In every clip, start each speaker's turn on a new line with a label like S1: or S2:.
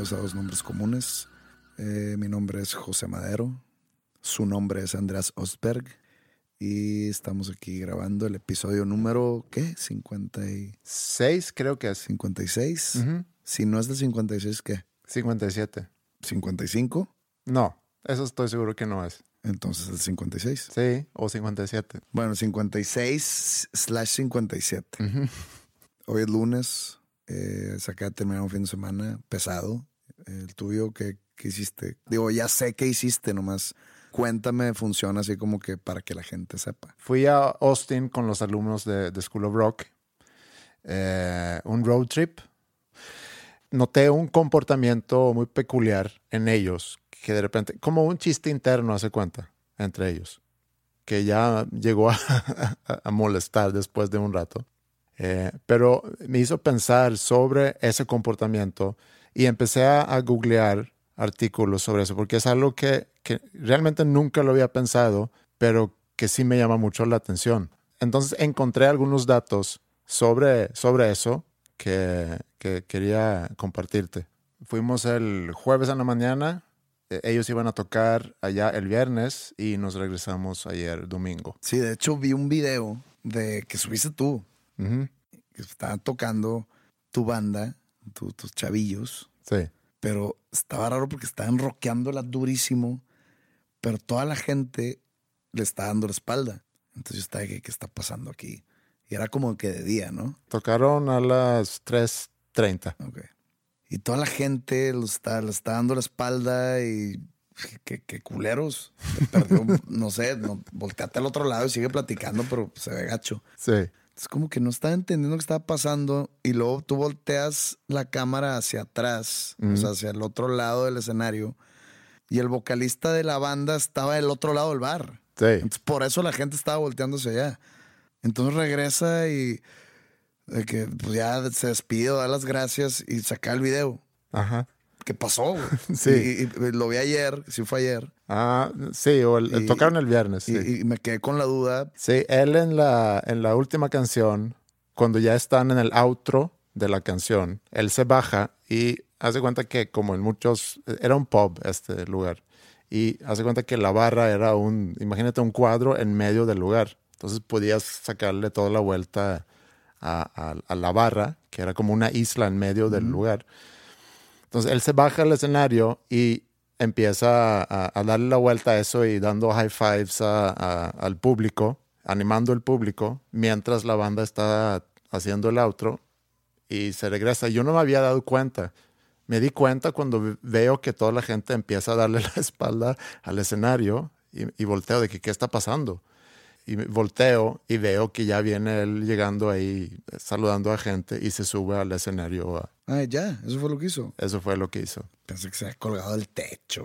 S1: Bienvenidos a Dos Nombres Comunes. Eh, mi nombre es José Madero. Su nombre es Andrés Osberg. Y estamos aquí grabando el episodio número, ¿qué? 56.
S2: Seis, creo que es.
S1: 56.
S2: Ujú.
S1: Si no es del 56, ¿qué?
S2: 57.
S1: 55.
S2: No, eso estoy seguro que no es.
S1: Entonces el 56.
S2: Sí, o 57.
S1: Bueno, 56 slash 57.
S2: Ujú.
S1: Hoy es lunes. Eh, se acaba de terminar un fin de semana pesado. El tuyo, ¿qué, qué hiciste? Digo, ya sé qué hiciste, nomás cuéntame, funciona así como que para que la gente sepa.
S2: Fui a Austin con los alumnos de, de School of Rock. Eh, un road trip. Noté un comportamiento muy peculiar en ellos, que de repente, como un chiste interno, hace cuenta, entre ellos, que ya llegó a, a- molestar después de un rato. Eh, pero me hizo pensar sobre ese comportamiento y empecé a, a googlear artículos sobre eso, porque es algo que, que realmente nunca lo había pensado, pero que sí me llama mucho la atención. Entonces encontré algunos datos sobre, sobre eso que, que quería compartirte. Fuimos el jueves en la mañana, eh, ellos iban a tocar allá el viernes y nos regresamos ayer domingo.
S1: Sí, de hecho vi un video de que subiste tú, que estaban tocando tu banda, tu- tus chavillos,
S2: Sí.
S1: pero estaba raro porque estaban rockeándola durísimo, pero toda la gente le está dando la espalda. Entonces yo estaba, ¿qué, qué está pasando aquí? Y era como que de día, ¿no?
S2: Tocaron a las 3.30.
S1: Ok. Y toda la gente lo está, le está dando la espalda y qué, qué culeros. Te perdió, no sé, no, volteate al otro lado y sigue platicando, pero se ve gacho.
S2: Sí.
S1: Es como que no estaba entendiendo qué estaba pasando y luego tú volteas la cámara hacia atrás, o sea, hacia el otro lado del escenario y el vocalista de la banda estaba del otro lado del bar.
S2: Sí.
S1: Entonces, por eso la gente estaba volteándose allá. Entonces regresa y de que pues ya se despide, da las gracias y saca el video.
S2: Ajá.
S1: ¿Qué pasó? güey?
S2: Sí.
S1: Y, y- y lo vi ayer, sí fue ayer.
S2: Ah, sí, o el- tocaron el viernes. Sí.
S1: Y, me quedé con la duda.
S2: Sí, él en la, en la última canción, cuando ya están en el outro de la canción, él se baja y hace cuenta que como en muchos, era un pub este lugar, y hace cuenta que la barra era un, imagínate un cuadro en medio del lugar, entonces podías sacarle toda la vuelta a, a- a la barra, que era como una isla en medio del lugar. Entonces él se baja al escenario y empieza a, darle la vuelta a eso y dando high fives al público, animando al público, mientras la banda está haciendo el outro y se regresa. Yo no me había dado cuenta. Me di cuenta cuando ve- veo que toda la gente empieza a darle la espalda al escenario y, y volteo de que qué está pasando. Y volteo y veo que ya viene él llegando ahí saludando a gente y se sube al escenario. a-
S1: Ah, ya, eso fue lo que hizo.
S2: Eso fue lo que hizo.
S1: Pensé que se había colgado del techo.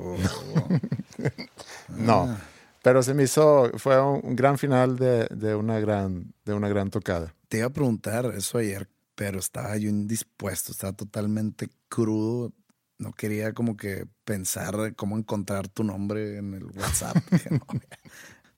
S2: No, pero se me hizo, fue un, un gran final de, de una gran, de una gran tocada.
S1: Te iba a preguntar eso ayer, pero estaba yo indispuesto, estaba totalmente crudo. No quería como que pensar cómo encontrar tu nombre en el WhatsApp. Dije, no,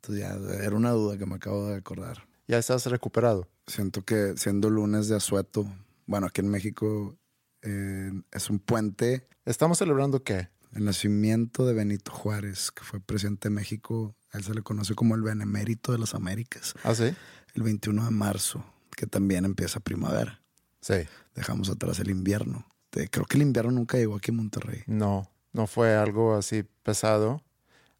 S1: era una duda que me acabo de acordar.
S2: Ya estás recuperado.
S1: Siento que siendo lunes de asueto, bueno, aquí en México eh, es un puente
S2: ¿Estamos celebrando qué?
S1: el nacimiento de Benito Juárez, que fue presidente de México A él se le conoce como el Benemérito de las Américas.
S2: ¿Ah, sí?
S1: El 21 de marzo, que también empieza primavera.
S2: Sí.
S1: Dejamos atrás el invierno. Creo que el invierno nunca llegó aquí en Monterrey.
S2: No, no fue algo así pesado,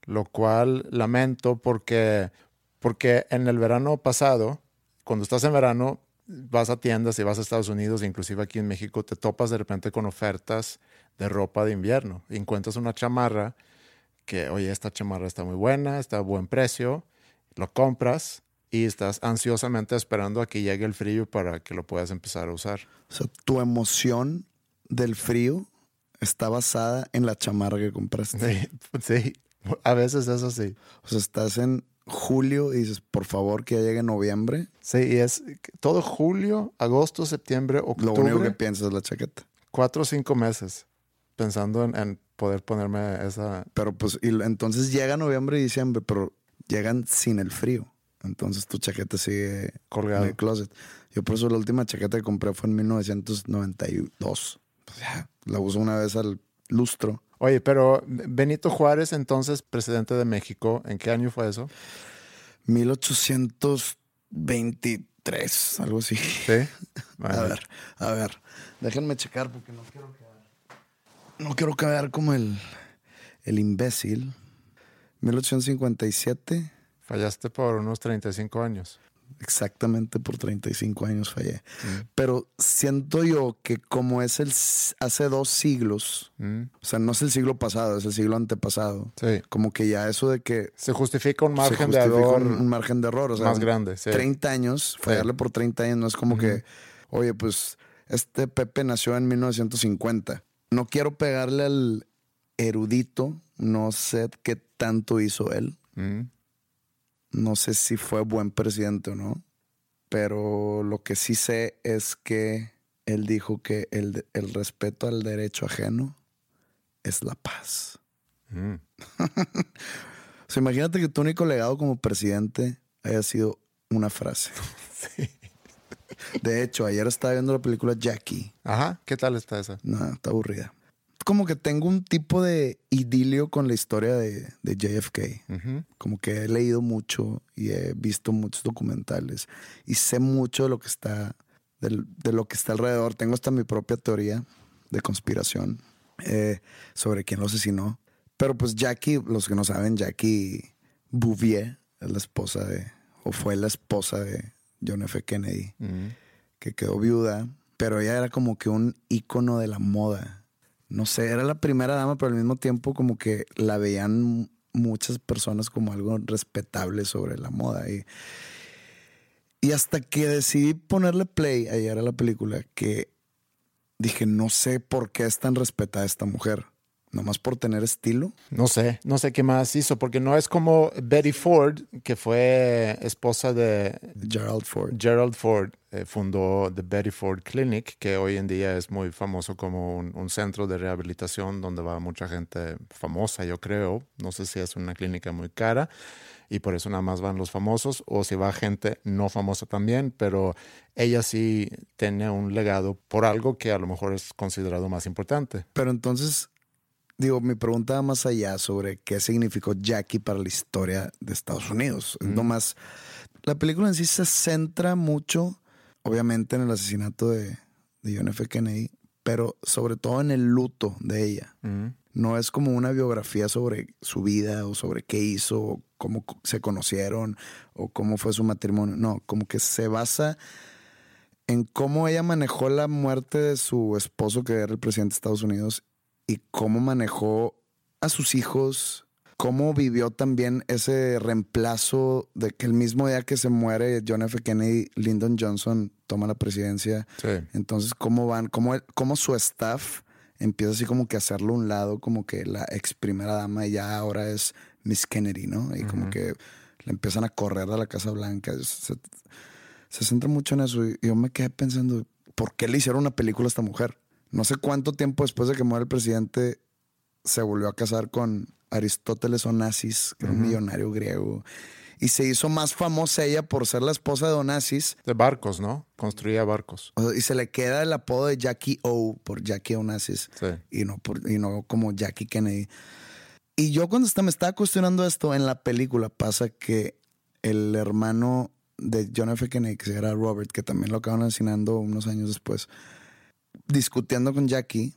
S2: lo cual lamento porque, porque en el verano pasado, cuando estás en verano, vas a tiendas y vas a Estados Unidos, inclusive aquí en México, te topas de repente con ofertas de ropa de invierno. Y encuentras una chamarra que, oye, esta chamarra está muy buena, está a buen precio, lo compras y estás ansiosamente esperando a que llegue el frío para que lo puedas empezar a usar.
S1: O sea, tu emoción del frío está basada en la chamarra que compraste.
S2: Sí, sí, a veces es así.
S1: O sea, estás en julio y dices, por favor, que ya llegue noviembre.
S2: Sí, y es todo julio, agosto, septiembre,
S1: Lo
S2: octubre,
S1: único que piensas es la chaqueta.
S2: cuatro o cinco meses pensando en, en poder ponerme esa...
S1: Pero pues, y lo- entonces llega noviembre y diciembre, pero llegan sin el frío. Entonces tu chaqueta sigue
S2: Colgado.
S1: en el closet. Yo por eso la última chaqueta que compré fue en 1992. Pues ya, la uso una vez al lustro.
S2: Oye, pero Benito Juárez, entonces presidente de México, ¿en qué año fue eso?
S1: 1823, algo así.
S2: Sí.
S1: A ver, a ver, déjenme checar porque no quiero quedar. No quiero quedar como el, el imbécil. 1857,
S2: Fallaste por unos 35 años.
S1: Exactamente por 35 años fallé.
S2: Mm.
S1: Pero siento yo que como es el hace dos siglos,
S2: Mm,
S1: o sea, no es el siglo pasado, es el siglo antepasado.
S2: Sí.
S1: Como que ya eso de que
S2: Se justifica un
S1: se
S2: margen de error
S1: un, un margen de error, o sea,
S2: más grande. Sí.
S1: 30 años, fallarle por 30 años no es como que, oye, pues este Pepe nació en 1950. No quiero pegarle al erudito, no sé qué tanto hizo él,
S2: Mm,
S1: no sé si fue buen presidente o no, pero lo que sí sé es que él dijo que el, el respeto al derecho ajeno es la paz.
S2: mm.
S1: O sea, imagínate que tu único legado como presidente haya sido una frase. De hecho, ayer estaba viendo la película Jackie.
S2: Ajá, ¿qué tal está esa?
S1: No, está aburrida. Como que tengo un tipo de idilio con la historia de, de JFK. Como que he leído mucho y he visto muchos documentales y sé mucho de lo que está, del- de lo que está alrededor. Tengo hasta mi propia teoría de conspiración eh, sobre quién lo asesinó. Pero pues Jackie, los que no saben, Jackie Bouvier es la esposa de, o fue la esposa de John F. Kennedy que quedó viuda, pero ella era como que un ícono de la moda. No sé, era la primera dama, pero al mismo tiempo como que la veían muchas personas como algo respetable sobre la moda. Y, y hasta que decidí ponerle play ayer a la película, que dije, no sé por qué es tan respetada esta mujer. Nomás por tener estilo.
S2: No sé, no sé qué más hizo, porque no es como Betty Ford, que fue esposa de
S1: Gerald Ford.
S2: Gerald Ford, eh, fundó The Betty Ford Clinic, que hoy en día es muy famoso como un, un centro de rehabilitación donde va mucha gente famosa, yo creo. No sé si es una clínica muy cara y por eso nada más van los famosos, o si va gente no famosa también, pero ella sí tiene un legado por algo que a lo mejor es considerado más importante.
S1: Pero entonces, digo, mi pregunta va más allá sobre qué significó Jackie para la historia de Estados Unidos. Es nomás, la película en sí se centra mucho, obviamente, en el asesinato de, de John F. Kennedy, pero sobre todo en el luto de ella.
S2: Mm.
S1: No es como una biografía sobre su vida o sobre qué hizo, o cómo se conocieron o cómo fue su matrimonio. No, como que se basa en cómo ella manejó la muerte de su esposo, que era el presidente de Estados Unidos, y cómo manejó a sus hijos, cómo vivió también ese reemplazo de que el mismo día que se muere John F. Kennedy, Lyndon Johnson toma la presidencia.
S2: Sí.
S1: Entonces, cómo van, cómo, su staff empieza así como que a hacerlo a un lado, como que la ex primera dama ya ahora es Miss Kennedy, ¿no? Y como que le empiezan a correr a la Casa Blanca. Se, se centra mucho en eso. Y yo me quedé pensando, ¿por qué le hicieron una película a esta mujer? No sé cuánto tiempo después de que muere el presidente se volvió a casar con Aristóteles Onassis, que era un millonario griego. Y se hizo más famosa ella por ser la esposa de Onassis.
S2: De barcos, ¿no? Construía barcos.
S1: O sea, y se le queda el apodo de Jackie O por Jackie Onassis
S2: Sí.
S1: y no por, y no como Jackie Kennedy. Y yo cuando está- me estaba cuestionando esto en la película, pasa que el hermano de John F. Kennedy, que era Robert, que también lo acaban asesinando unos años después, discutiendo con Jackie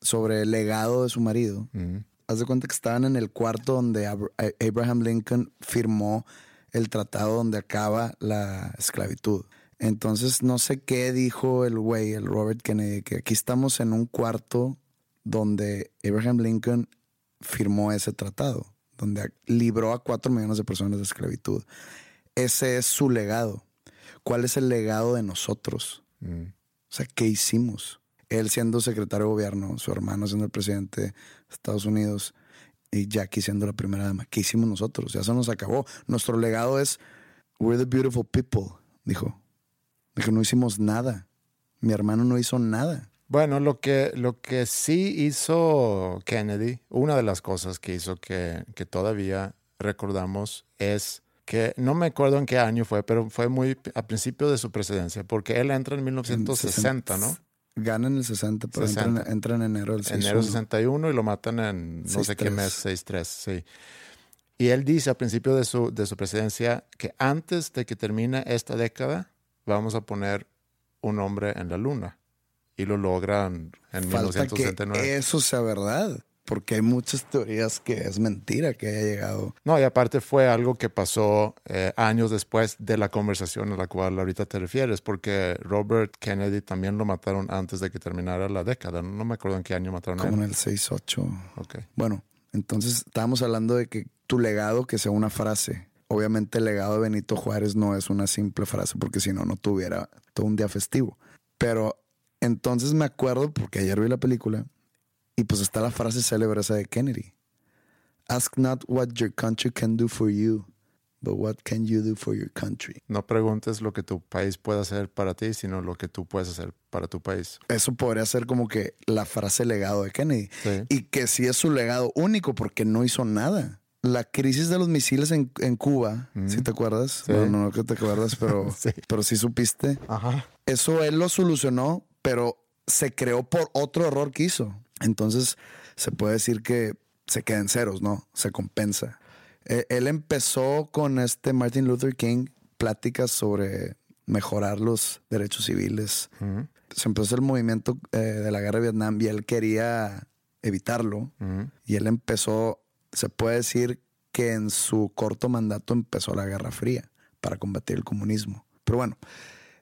S1: sobre el legado de su marido.
S2: Ujú.
S1: Haz de cuenta que estaban en el cuarto donde A- Abraham Lincoln firmó el tratado donde acaba la esclavitud. Entonces, no sé qué dijo el güey, el Robert Kennedy, que aquí estamos en un cuarto donde Abraham Lincoln firmó ese tratado, donde libró a cuatro millones de personas de esclavitud. Ese es su legado. ¿Cuál es el legado de nosotros?
S2: Mm.
S1: O sea, ¿qué hicimos? Él siendo secretario de gobierno, su hermano siendo el presidente de Estados Unidos y Jackie siendo la primera dama. ¿Qué hicimos nosotros? Ya se nos acabó. Nuestro legado es We're the beautiful people, dijo. Dijo, no hicimos nada. Mi hermano no hizo nada.
S2: Bueno, lo que, lo que sí hizo Kennedy, una de las cosas que hizo que, que todavía recordamos es que no me acuerdo en qué año fue, pero fue muy a principio de su presidencia, porque él entra en 1960, ¿no?
S1: Gana en el 60, pero entra en-
S2: 60.
S1: Entra, en enero del 61.
S2: Enero 61 y lo matan en no sé qué
S1: 6-3.
S2: mes, 6-3, sí. Y él dice al principio de su, de su presidencia que antes de que termine esta década vamos a poner un hombre en la luna. Y lo logran en
S1: Falta que
S2: 1969.
S1: eso sea verdad, porque hay muchas teorías que es mentira que haya llegado.
S2: No, y aparte fue algo que pasó eh, años después de la conversación a la cual ahorita te refieres, porque Robert Kennedy también lo mataron antes de que terminara la década. No, me acuerdo en qué año mataron a
S1: Como en el 6-8.
S2: Ok.
S1: Bueno, entonces estábamos hablando de que tu legado que sea una frase. Obviamente el legado de Benito Juárez no es una simple frase porque si no, no tuviera todo un día festivo. Pero entonces me acuerdo, porque ayer vi la película, y pues está la frase célebre esa de Kennedy. Ask not what your country can do for you, but what can you do for your country.
S2: No preguntes lo que tu país puede hacer para ti, sino lo que tú puedes hacer para tu país.
S1: Eso podría ser como que la frase legado de Kennedy.
S2: Sí.
S1: Y que sí es su legado único porque no hizo nada. La crisis de los misiles en, en Cuba, si te acuerdas?
S2: Sí.
S1: No, no que te acuerdas, pero
S2: Sí.
S1: pero sí supiste.
S2: Ajá.
S1: Eso él lo solucionó, pero se creó por otro error que hizo. Entonces se puede decir que se queda en ceros, ¿no? Se compensa. Eh, él empezó con este Martin Luther King pláticas sobre mejorar los derechos civiles. Se empezó el movimiento eh, de la guerra de Vietnam y él quería evitarlo. Y él empezó, se puede decir que en su corto mandato empezó la Guerra Fría para combatir el comunismo. Pero bueno,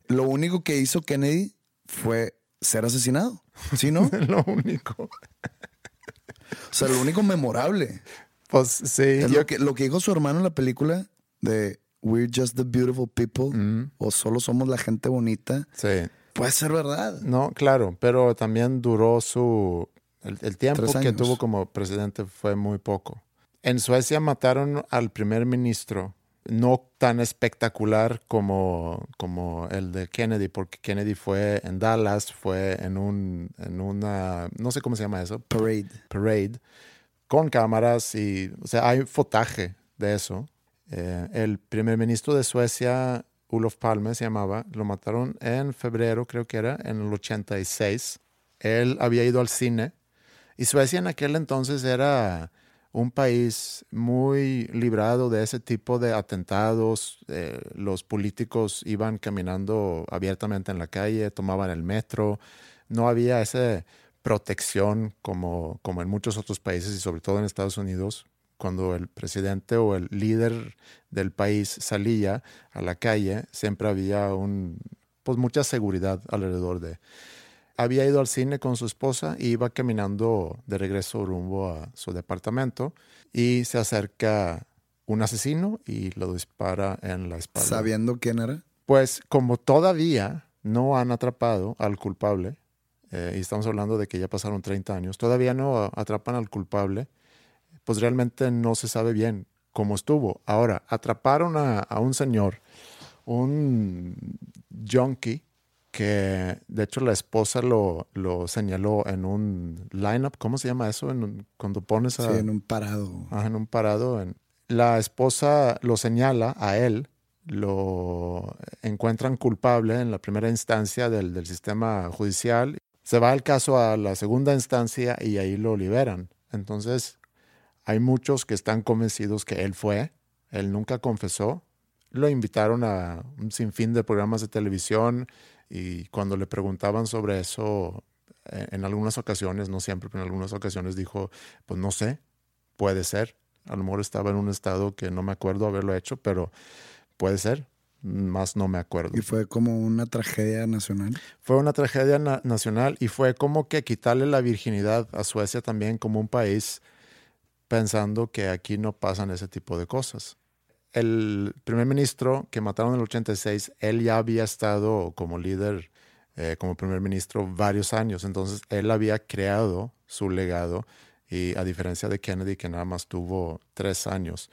S1: lo único que hizo Kennedy fue ser asesinado. ¿Sí, no?
S2: lo único.
S1: O sea, lo único memorable.
S2: Pues sí.
S1: Es
S2: yo-
S1: lo, que, lo que dijo su hermano en la película de We're just the beautiful people o solo somos la gente bonita.
S2: Sí.
S1: Puede ser verdad.
S2: No, claro, pero también duró su... El, el tiempo que tuvo como presidente fue muy poco. En Suecia mataron al primer ministro, no tan espectacular como, como el de Kennedy, porque Kennedy fue en Dallas, fue en, un, en una, no sé cómo se llama eso,
S1: Parade.
S2: parade, con cámaras y, o sea, hay fotaje de eso. Eh, el primer ministro de Suecia, Olof Palme se llamaba, lo mataron en febrero, creo que era, en el 86. Él había ido al cine y Suecia en aquel entonces era un país muy librado de ese tipo de atentados. Eh, los políticos iban caminando abiertamente en la calle, tomaban el metro. No había esa protección como, como en muchos otros países y sobre todo en Estados Unidos. Cuando el presidente o el líder del país salía a la calle, siempre había un, pues mucha seguridad alrededor de había ido al cine con su esposa y iba caminando de regreso rumbo a su departamento y se acerca un asesino y lo dispara en la espalda.
S1: Sabiendo quién era.
S2: Pues como todavía no han atrapado al culpable, eh, y estamos hablando de que ya pasaron 30 años, todavía no atrapan al culpable, pues realmente no se sabe bien cómo estuvo. Ahora, atraparon a, a un señor, un junkie, que de hecho la esposa lo, lo señaló en un lineup, ¿cómo se llama eso? En un- cuando pones a,
S1: Sí, en un parado.
S2: Ajá, en un parado. en- La esposa lo señala a él, lo encuentran culpable en la primera instancia del, del sistema judicial. Se va el caso a la segunda instancia y ahí lo liberan. Entonces, Hay muchos que están convencidos que él fue, él nunca confesó. Lo invitaron a un sinfín de programas de televisión y cuando le preguntaban sobre eso, eh, en algunas ocasiones, no siempre, pero en algunas ocasiones dijo, pues no sé, puede ser. A lo mejor estaba en un estado que no me acuerdo haberlo hecho, pero puede ser. Más no me acuerdo.
S1: Y fue como una tragedia nacional.
S2: Fue una tragedia na- nacional y fue como que quitarle la virginidad a Suecia también como un país pensando que aquí no pasan ese tipo de cosas. El primer ministro que mataron en el 86, él ya había estado como líder, eh, como primer ministro varios años, entonces él había creado su legado y a diferencia de Kennedy que nada más tuvo tres años.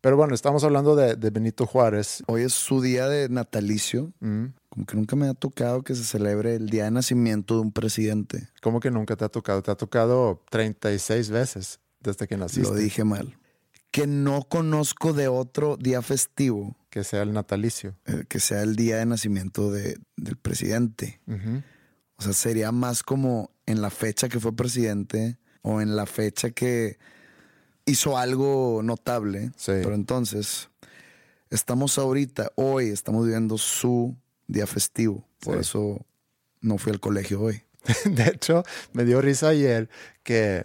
S2: Pero bueno, estamos hablando de, de Benito Juárez.
S1: Hoy es su día de natalicio.
S2: Mm,
S1: Como que nunca me ha tocado que se celebre el día de nacimiento de un presidente.
S2: ¿Cómo que nunca te ha tocado? Te ha tocado 36 veces desde que naciste.
S1: Lo dije mal. Que no conozco de otro día festivo
S2: Que sea el natalicio.
S1: eh, que sea el día de nacimiento de- del presidente. O sea, sería más como en la fecha que fue presidente o en la fecha que hizo algo notable.
S2: Sí.
S1: Pero entonces, estamos ahorita, hoy, estamos viviendo su día festivo. Por
S2: Sí.
S1: eso no fui al colegio hoy.
S2: De hecho, me dio risa ayer que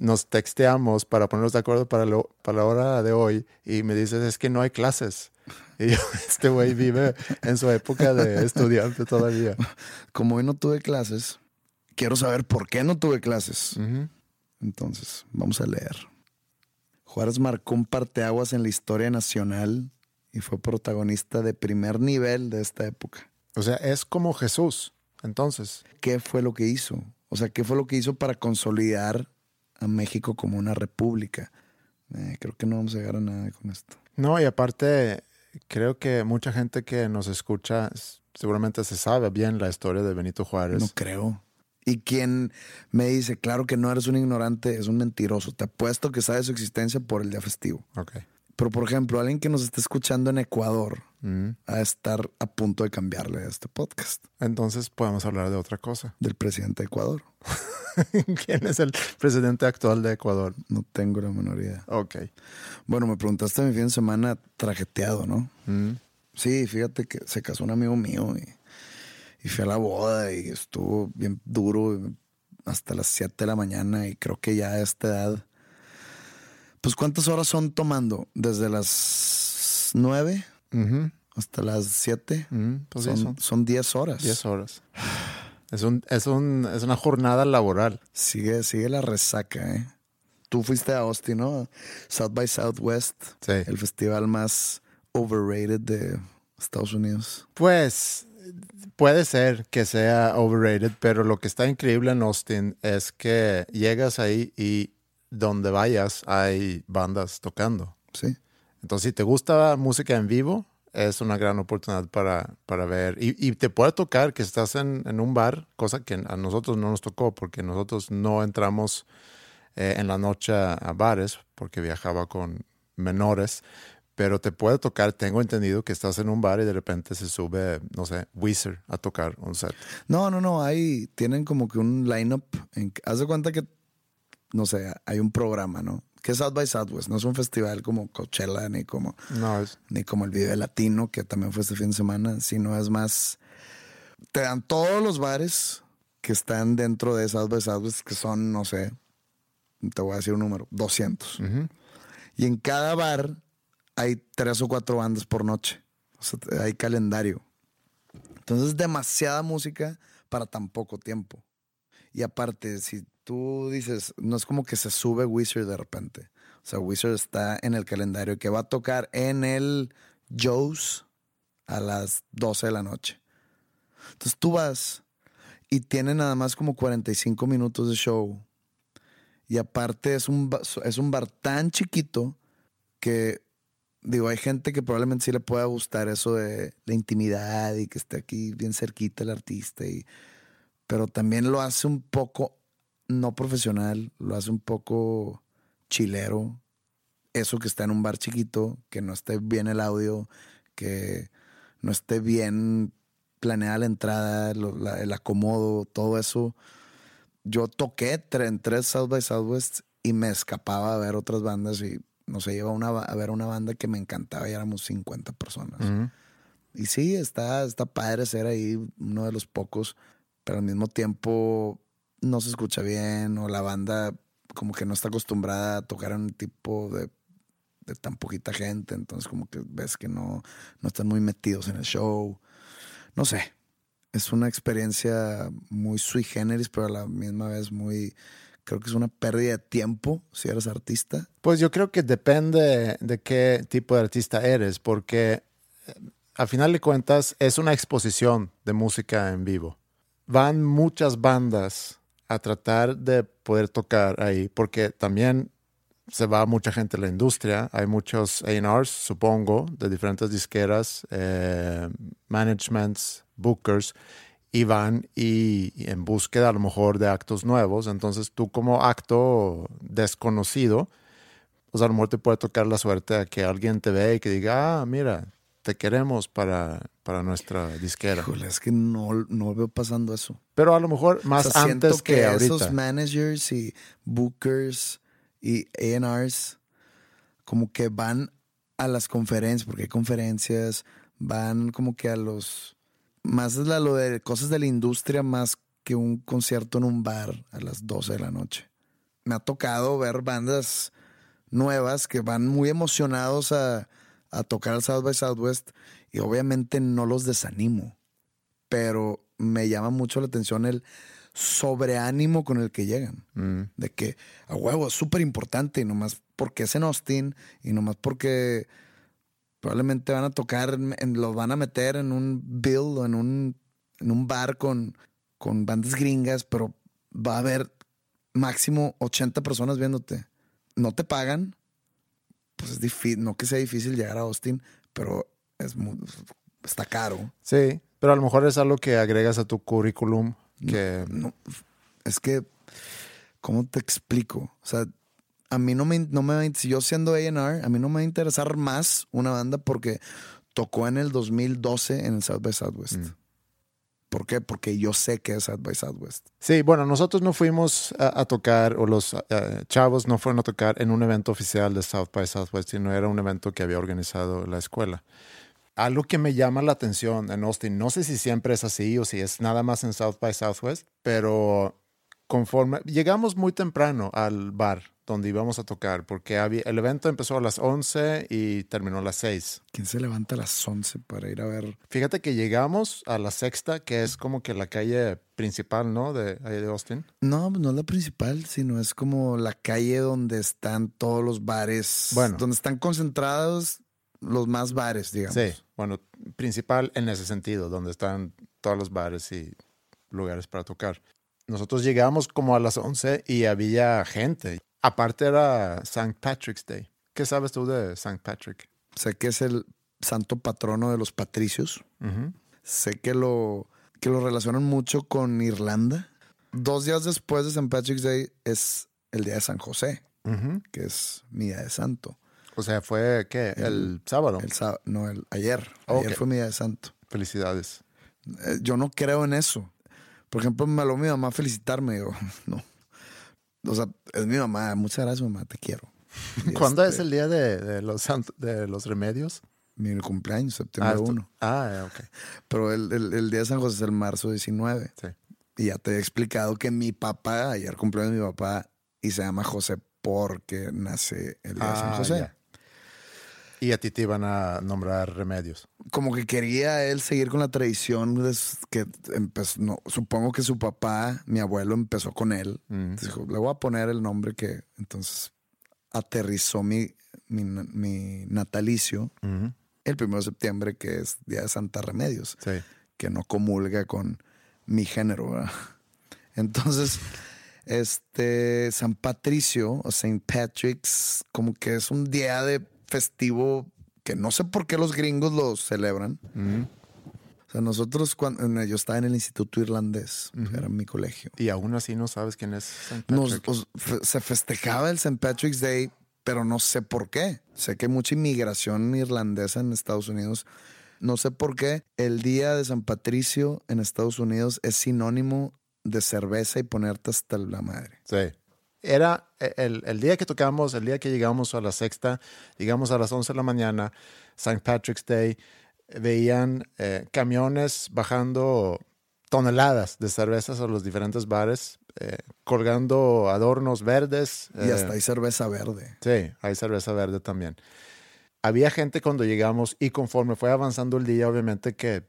S2: nos texteamos para ponernos de acuerdo para, lo- para la hora de hoy y me dices, es que no hay clases. Y yo, este güey vive en su época de estudiante todavía.
S1: Como hoy no tuve clases, quiero saber por qué no tuve clases. Entonces, vamos a leer. Juárez marcó un parteaguas en la historia nacional y fue protagonista de primer nivel de esta época.
S2: O sea, es como Jesús. Entonces,
S1: ¿Qué fue lo que hizo? O sea, ¿qué fue lo que hizo para consolidar a México como una república? Eh, creo que no vamos a llegar a nada con esto.
S2: no, y aparte, creo que mucha gente que nos escucha seguramente se sabe bien la historia de Benito Juárez.
S1: No creo. Y quien me dice, claro que no eres un ignorante, es un mentiroso. Te apuesto que sabe su existencia por el día festivo.
S2: Ok.
S1: Pero, por ejemplo, alguien que nos está escuchando en Ecuador
S2: Mm.
S1: a estar a punto de cambiarle a este podcast
S2: Entonces podemos hablar de otra cosa.
S1: del presidente de Ecuador.
S2: ¿Quién es el presidente actual de Ecuador?
S1: No tengo la menor idea.
S2: Ok.
S1: Bueno, me preguntaste mi fin de semana trajeteado, ¿no?
S2: Mm.
S1: Sí, fíjate que se casó un amigo mío y, y fui a la boda y estuvo bien duro hasta las 7 de la mañana y creo que ya a esta edad. Pues ¿cuántas horas son tomando? Desde las 9 Hasta las 7.
S2: Mm, pues
S1: son,
S2: son
S1: son 10 horas.
S2: 10 horas. Es, un, es, un, es una jornada laboral.
S1: Sigue, sigue la resaca, ¿eh? Tú fuiste a Austin, ¿no? South by Southwest.
S2: Sí.
S1: El festival más overrated de Estados Unidos.
S2: Pues puede ser que sea overrated, pero lo que está increíble en Austin es que llegas ahí y donde vayas hay bandas tocando.
S1: Sí.
S2: Entonces, si te gusta música en vivo, es una gran oportunidad para, para ver. Y, y te puede tocar que estás en, en un bar, cosa que a nosotros no nos tocó, porque nosotros no entramos eh, en la noche a, bares, porque viajaba con menores. Pero te puede tocar, tengo entendido que estás en un bar y de repente se sube, no sé, Weezer a tocar un set.
S1: No, no, no. Hay, tienen como que un lineup. Haz de cuenta que, no sé, hay un programa, ¿no? Que es South by Southwest. No es un festival como Coachella ni como,
S2: No, es,
S1: ni como el Vive Latino, que también fue este fin de semana, sino es más. Te dan todos los bares que están dentro de South by Southwest, que son, no sé, te voy a decir un número, 200.
S2: ujú.
S1: Y en cada bar hay tres o cuatro bandas por noche. O sea, hay calendario. Entonces, demasiada música para tan poco tiempo. Y aparte, si tú dices, no es como que se sube Wizard de repente. O sea, Wizard está en el calendario que va a tocar en el Joe's a las 12 de la noche. Entonces tú vas y tiene nada más como 45 minutos de show. Y aparte es un, es un bar tan chiquito que, digo, hay gente que probablemente sí le pueda gustar eso de la intimidad y que esté aquí bien cerquita el artista. Y, pero también lo hace un poco no profesional, lo hace un poco chilero. Eso que está en un bar chiquito, que no esté bien el audio, que no esté bien planeada la entrada, lo- la- el acomodo, todo eso. Yo toqué en tres South by Southwest y me escapaba a ver otras bandas y no sé, iba una, a ver una banda que me encantaba y éramos 50 personas. Y sí, está, está padre ser ahí uno de los pocos, pero al mismo tiempo no se escucha bien o la banda como que no está acostumbrada a tocar en un tipo de, de tan poquita gente, entonces como que ves que no, no están muy metidos en el show. No sé, es una experiencia muy sui generis, pero a la misma vez muy, creo que es una pérdida de tiempo si eres artista.
S2: Pues yo creo que depende de qué tipo de artista eres, porque eh, al final de cuentas es una exposición de música en vivo. Van muchas bandas a tratar de poder tocar ahí, porque también se va mucha gente a la industria. Hay muchos A&Rs, supongo, de diferentes disqueras, eh, managements, bookers, y van y, en búsqueda a lo mejor de actos nuevos. Entonces tú como acto desconocido, pues a lo mejor te puede tocar la suerte a que alguien te vea y que diga, ah, mira, te queremos para, para nuestra disquera.
S1: Híjole, es que no, no veo pasando eso.
S2: Pero a lo mejor más
S1: O sea,
S2: antes que, ahorita.
S1: esos managers y bookers y A&Rs como que van a las conferencias, porque hay conferencias, van como que a los... Más es la- lo de cosas de la industria más que un concierto en un bar a las 12 de la noche. Me ha tocado ver bandas nuevas que van muy emocionados a, a tocar al South by Southwest y obviamente no los desanimo, pero me llama mucho la atención el sobreánimo con el que llegan.
S2: Mm,
S1: De que a huevo es súper importante y nomás porque es en Austin y nomás porque probablemente van a tocar, en, los van a meter en un bill o en un, en un bar con, con bandas gringas, pero va a haber máximo 80 personas viéndote. No te pagan, pues es difícil, no que sea difícil llegar a Austin, pero es muy- está caro.
S2: sí, pero a lo mejor es algo que agregas a tu currículum que...
S1: No, es que, ¿cómo te explico? O sea, a mí no me, no me va a- si yo siendo A&R, a mí no me va a interesar más una banda porque tocó en el 2012 en el South by Southwest.
S2: Mm.
S1: ¿Por qué? Porque yo sé que es South by Southwest.
S2: Sí, bueno, nosotros no fuimos a, a tocar, o los eh, chavos no fueron a tocar en un evento oficial de South by Southwest, sino era un evento que había organizado la escuela. Algo que me llama la atención en Austin, no sé si siempre es así o si es nada más en South by Southwest, pero conforme llegamos muy temprano al bar donde íbamos a tocar, porque había, el evento empezó a las 11 y terminó a las 6.
S1: ¿Quién se levanta a las 11 para ir a ver?
S2: Fíjate que llegamos a la sexta, que es como que la calle principal, ¿no? De, Austin.
S1: No, pues no es la principal, sino es como la calle donde están todos los bares.
S2: Bueno.
S1: Donde están concentrados los más bares, digamos.
S2: Sí, bueno, principal en ese sentido, donde están todos los bares y lugares para tocar. Nosotros llegamos como a las 11 y había gente. Aparte era St. Patrick's Day. ¿Qué sabes tú de St. Patrick?
S1: Sé que es el santo patrono de los patricios. Sé que lo, que lo relacionan mucho con Irlanda. Dos días después de St. Patrick's Day es el día de San José, que es mi día de santo.
S2: O sea, fue, ¿qué? El, sábado.
S1: El sábado, no, el, ayer. Ayer
S2: Ok.
S1: fue mi día de santo.
S2: Felicidades.
S1: Eh, yo no creo en eso. Por ejemplo, me habló mi mamá a felicitarme. Yo, no. O sea, es mi mamá. Muchas gracias, mamá. Te quiero. Y
S2: ¿Cuándo
S1: este,
S2: es el día de, de los, de los remedios?
S1: Mi cumpleaños, septiembre
S2: esto-
S1: 1.
S2: Ah, ok.
S1: Pero el, el- el día de San José es el marzo 19.
S2: Sí.
S1: Y ya te he explicado que mi papá, ayer cumpleaños de mi papá, y se llama José porque nace el día de San
S2: Ah,
S1: José.
S2: ya. Y a ti te iban a nombrar remedios.
S1: Como que quería él seguir con la tradición des- que empezó, no, supongo que su papá, mi abuelo, empezó con él. Dijo, le voy a poner el nombre que entonces aterrizó mi, mi, mi natalicio el primero de septiembre, que es Día de Santa Remedios.
S2: Sí.
S1: que no comulga con mi género, ¿verdad? Entonces, este San Patricio o Saint Patrick's, como que es un día de festivo que no sé por qué los gringos lo celebran. O sea, nosotros cuando yo estaba en el Instituto Irlandés, era mi colegio.
S2: Y aún así no sabes quién es St.
S1: Nos-
S2: Patrick.
S1: fe- se festejaba el St. Patrick's Day, pero no sé por qué. Sé que hay mucha inmigración irlandesa en Estados Unidos. No sé por qué el día de San Patricio en Estados Unidos es sinónimo de cerveza y ponerte hasta la madre.
S2: Sí. Era e, el, el, día que tocamos, el día que llegamos a la sexta, llegamos a las 11 de la mañana, St. Patrick's Day, veían eh, camiones bajando toneladas de cervezas a los diferentes bares, eh, colgando adornos verdes.
S1: Y hasta hay cerveza verde.
S2: Sí, hay cerveza verde también. Había gente cuando llegamos y conforme fue avanzando el día, obviamente que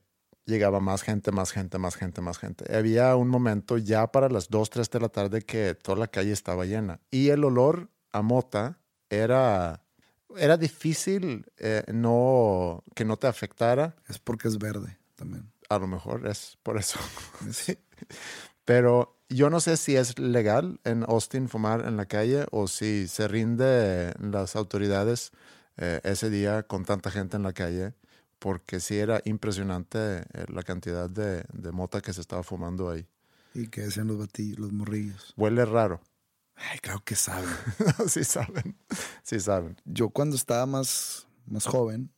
S2: llegaba más gente, más gente, más gente, más gente. Había un momento ya para las 2, 3 de la tarde que toda la calle estaba llena. Y el olor a mota era, era difícil eh, no, que no te afectara.
S1: Es porque es verde también.
S2: A lo mejor es por eso. sí. Pero yo no sé si es legal en Austin fumar en la calle o si se rinde las autoridades eh, ese día con tanta gente en la calle porque sí era impresionante eh, la cantidad de, de, mota que se estaba fumando ahí.
S1: ¿Y qué decían los batillos, los morrillos?
S2: Huele raro.
S1: Ay, claro que saben.
S2: sí saben, sí saben.
S1: Yo cuando estaba más, más joven,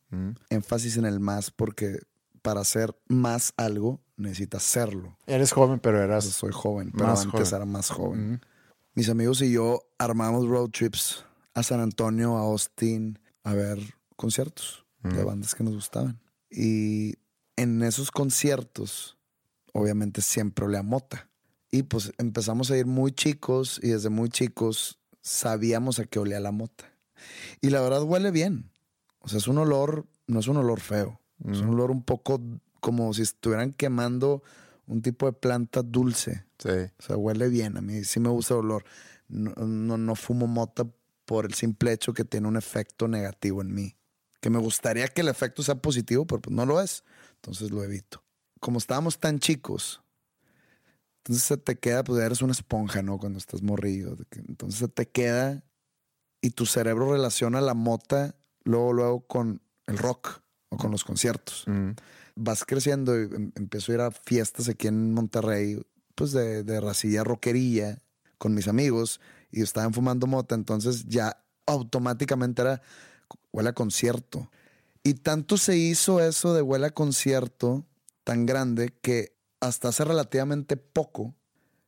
S1: énfasis en el más porque para hacer más algo necesitas serlo.
S2: Eres joven, pero eras...
S1: Yo soy joven, pero antes era más joven. Mis amigos y yo armamos road trips a San Antonio, a Austin, a ver conciertos de bandas que nos gustaban. Y en esos conciertos, obviamente siempre olía mota. Y pues empezamos a ir muy chicos y desde muy chicos sabíamos a qué olía la mota. Y la verdad huele bien. O sea, es un olor, no es un olor feo. Es un olor un poco como si estuvieran quemando un tipo de planta dulce.
S2: Sí.
S1: O sea, huele bien. A mí sí me gusta el olor. No, no, no fumo mota por el simple hecho que tiene un efecto negativo en mí que me gustaría que el efecto sea positivo, pero pues no lo es. Entonces lo evito. Como estábamos tan chicos, entonces se te queda, pues eres una esponja, ¿no? Cuando estás morrido. Entonces se te queda y tu cerebro relaciona la mota luego, luego con el rock o con los conciertos. Vas creciendo y em, empiezo a ir a fiestas aquí en Monterrey, pues de, de racilla rockerilla con mis amigos y estaban fumando mota. Entonces ya automáticamente era huele a concierto. Y tanto se hizo eso de huele a concierto tan grande que hasta hace relativamente poco,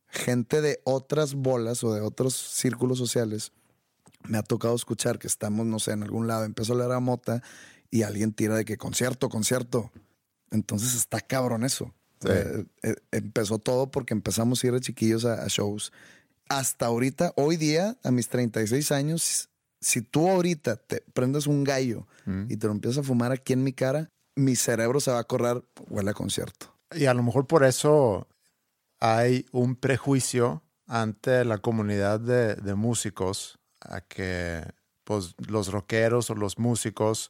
S1: gente de otras bolas o de otros círculos sociales me ha tocado escuchar que estamos, no sé, en algún lado, empezó a leer a mota y alguien tira de que concierto, concierto. Entonces está cabrón eso. Eh, eh, empezó todo porque empezamos a ir de chiquillos a, a, shows. Hasta ahorita, hoy día, a mis 36 años, si tú ahorita te prendes un gallo mm. y te lo empiezas a fumar aquí en mi cara, mi cerebro se va a correr, huele a concierto.
S2: Y a lo mejor por eso hay un prejuicio ante la comunidad de, de músicos a que pues, los rockeros o los músicos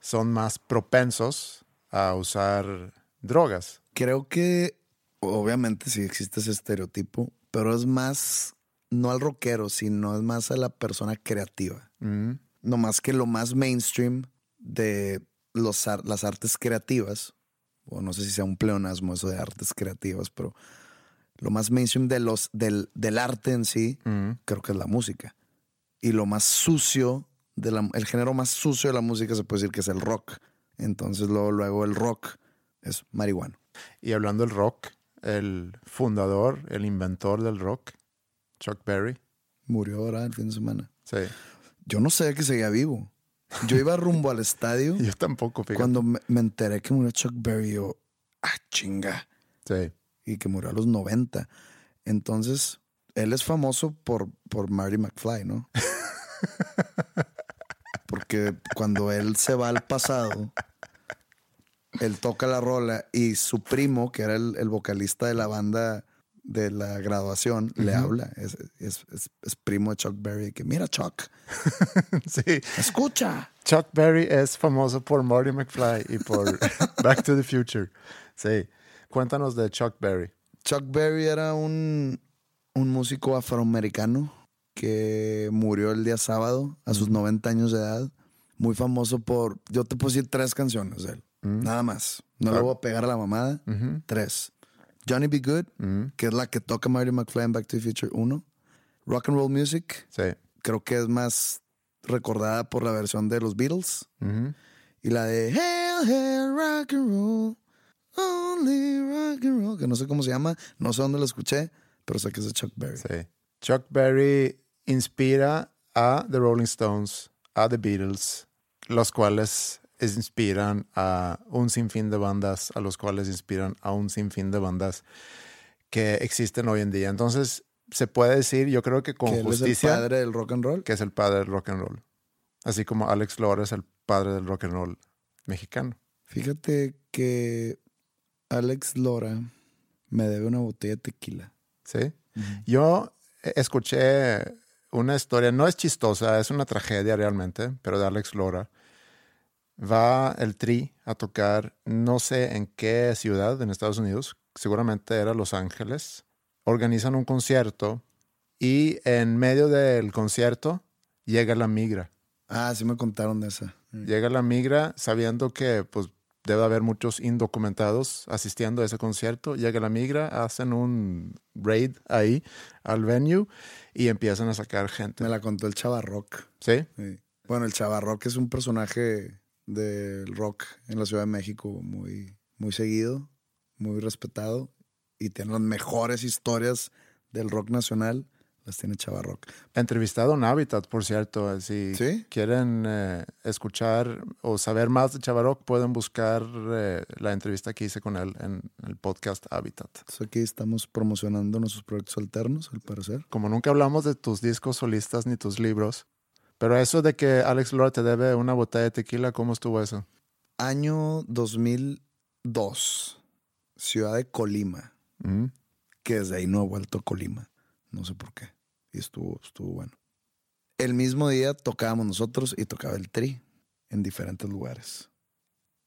S2: son más propensos a usar drogas.
S1: Creo que obviamente sí existe ese estereotipo, pero es más no al rockero, sino es más a la persona creativa. Mm. No más que lo más mainstream de los, las artes creativas, o no sé si sea un pleonasmo eso de artes creativas, pero lo más mainstream de los, del, del arte en sí, mm. creo que es la música. Y lo más sucio, de la, el género más sucio de la música se puede decir que es el rock. Entonces luego, luego el rock es marihuana.
S2: Y hablando del rock, el fundador, el inventor del rock, Chuck Berry.
S1: Murió ahora el fin de semana.
S2: Sí.
S1: Yo no sabía que seguía vivo. Yo iba rumbo al estadio.
S2: Yo tampoco, fíjate.
S1: Cuando me, enteré que murió Chuck Berry, yo, ah, chinga.
S2: Sí.
S1: Y que murió a los 90. Entonces, él es famoso por, por Marty McFly, ¿no? Porque cuando él se va al pasado, él toca la rola y su primo, que era el, el vocalista de la banda de la graduación le habla. Es, es, es, primo de Chuck Berry. Que mira, Chuck.
S2: sí.
S1: Escucha.
S2: Chuck Berry es famoso por Marty McFly y por Back to the Future. Sí. Cuéntanos de Chuck Berry.
S1: Chuck Berry era un, un músico afroamericano que murió el día sábado a sus 90 años de edad. Muy famoso por. Yo te decir tres canciones de él. Nada más. No le voy a pegar a la mamada. Tres. Johnny B. Good, mm. que es la que toca Marty McFly en Back to the Future 1. Rock and Roll Music.
S2: Sí.
S1: Creo que es más recordada por la versión de los Beatles. Y la de Hail, Hail, Rock and Roll. Only Rock and Roll. Que no sé cómo se llama. No sé dónde la escuché, pero sé que es de Chuck Berry.
S2: Sí. Chuck Berry inspira a The Rolling Stones, a The Beatles, los cuales inspiran a un sinfín de bandas, a los cuales inspiran a un sinfín de bandas que existen hoy en día. Entonces, se puede decir, yo creo que con
S1: que
S2: justicia,
S1: es el padre del rock and roll.
S2: que es el padre del rock and roll. Así como Alex Lora es el padre del rock and roll mexicano.
S1: Fíjate que Alex Lora me debe una botella de tequila.
S2: ¿Sí? Yo escuché una historia, no es chistosa, es una tragedia realmente, pero de Alex Lora. Va el Tri a tocar, no sé en qué ciudad en Estados Unidos, seguramente era Los Ángeles. Organizan un concierto y en medio del concierto llega la migra.
S1: Ah, sí me contaron de esa.
S2: Llega la migra sabiendo que pues debe haber muchos indocumentados asistiendo a ese concierto. Llega la migra, hacen un raid ahí al venue y empiezan a sacar gente.
S1: Me la contó el Chavarrock.
S2: ¿Sí?
S1: Sí. Bueno, el Chavarrock es un personaje del rock en la Ciudad de México muy, muy seguido, muy respetado y tiene las mejores historias del rock nacional. Las tiene Chavarrock.
S2: Entrevistado en Habitat, por cierto. Si
S1: ¿Sí?
S2: quieren eh, escuchar o saber más de Chavarrock, pueden buscar eh, la entrevista que hice con él en el podcast Habitat.
S1: Entonces aquí estamos promocionando nuestros proyectos alternos, al parecer.
S2: Como nunca hablamos de tus discos solistas ni tus libros, pero eso de que Alex Lora te debe una botella de tequila, ¿cómo estuvo eso?
S1: Año 2002, ciudad de Colima,
S2: Mm.
S1: que desde ahí no he vuelto a Colima. No sé por qué. Y estuvo, estuvo bueno. El mismo día tocábamos nosotros y tocaba el tri en diferentes lugares.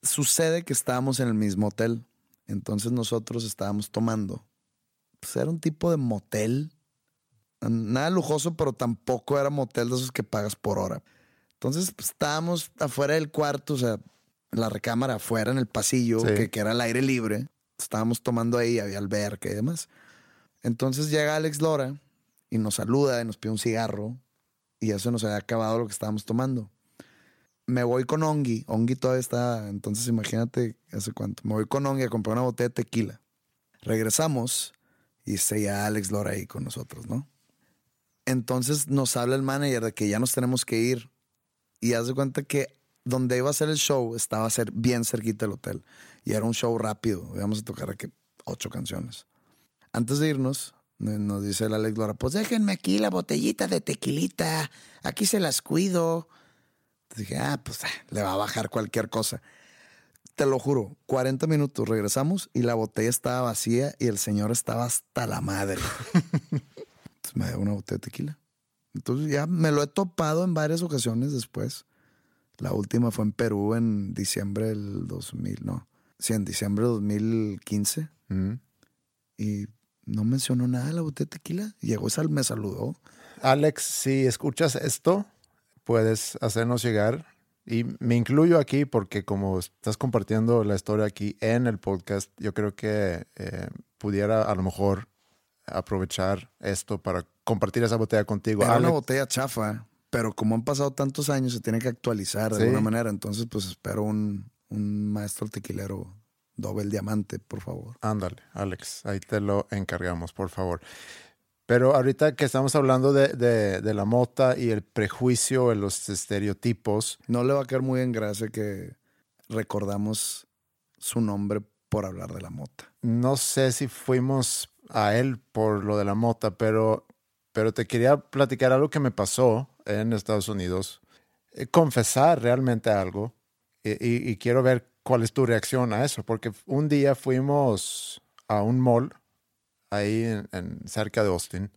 S1: Sucede que estábamos en el mismo hotel. Entonces nosotros estábamos tomando. Pues era un tipo de motel. Nada lujoso, pero tampoco era motel de esos que pagas por hora. Entonces pues, estábamos afuera del cuarto, o sea, en la recámara afuera, en el pasillo,
S2: Sí.
S1: que, que era al aire libre. Estábamos tomando ahí, había alberca y demás. Entonces llega Alex Lora y nos saluda y nos pide un cigarro. Y ya se nos había acabado lo que estábamos tomando. Me voy con Ongi. Ongi todavía está. Entonces imagínate hace cuánto. Me voy con Ongi a comprar una botella de tequila. Regresamos y está ya Alex Lora ahí con nosotros, ¿no? Entonces nos habla el manager de que ya nos tenemos que ir. Y haz de cuenta que donde iba a ser el show estaba ser bien cerquita del hotel. Y era un show rápido. Íbamos a tocar aquí ocho canciones. Antes de irnos, nos dice el Alex Lora, pues déjenme aquí la botellita de tequilita. Aquí se las cuido. Dije, ah, pues ah, le va a bajar cualquier cosa. Te lo juro, 40 minutos regresamos y la botella estaba vacía y el señor estaba hasta la madre. Entonces me dio una botella de tequila. Entonces ya me lo he topado en varias ocasiones después. La última fue en Perú en diciembre del 2000, no. Sí, en diciembre del 2015.
S2: Mm.
S1: Y no mencionó nada de la botella de tequila. Llegó sal- me saludó.
S2: Alex, si escuchas esto, puedes hacernos llegar. Y me incluyo aquí porque como estás compartiendo la historia aquí en el podcast, yo creo que eh, pudiera a lo mejor aprovechar esto para compartir esa botella contigo.
S1: Era una botella chafa, pero como han pasado tantos años, se tiene que actualizar de
S2: Sí.
S1: alguna manera. Entonces, pues espero un, un maestro tequilero doble diamante, por favor.
S2: Ándale, Alex, ahí te lo encargamos, por favor. Pero ahorita que estamos hablando de, de- de la mota y el prejuicio, de los estereotipos,
S1: No le va a caer muy en gracia que recordamos su nombre por hablar de la mota.
S2: no sé si fuimos a él por lo de la mota, pero, pero te quería platicar algo que me pasó en Estados Unidos. Eh, confesar realmente algo y, quiero ver cuál es tu reacción a eso, porque un día fuimos a un mall ahí en, cerca de Austin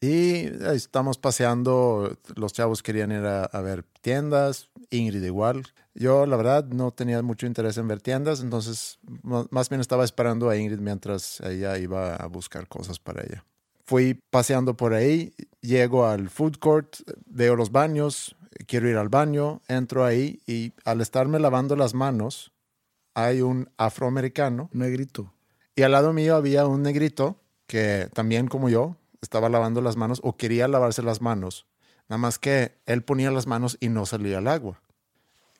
S2: y estamos paseando, los chavos querían ir a ver tiendas, Ingrid igual. Yo la verdad no tenía mucho interés en ver tiendas, entonces más bien estaba esperando a Ingrid mientras ella iba a buscar cosas para ella. Fui paseando por ahí, llego al food court, veo los baños, quiero ir al baño, entro ahí y al estarme lavando las manos hay un afroamericano
S1: negrito.
S2: y al lado mío había un negrito que también como yo estaba lavando las manos o quería lavarse las manos. Nada más que él ponía las manos y no salía el agua.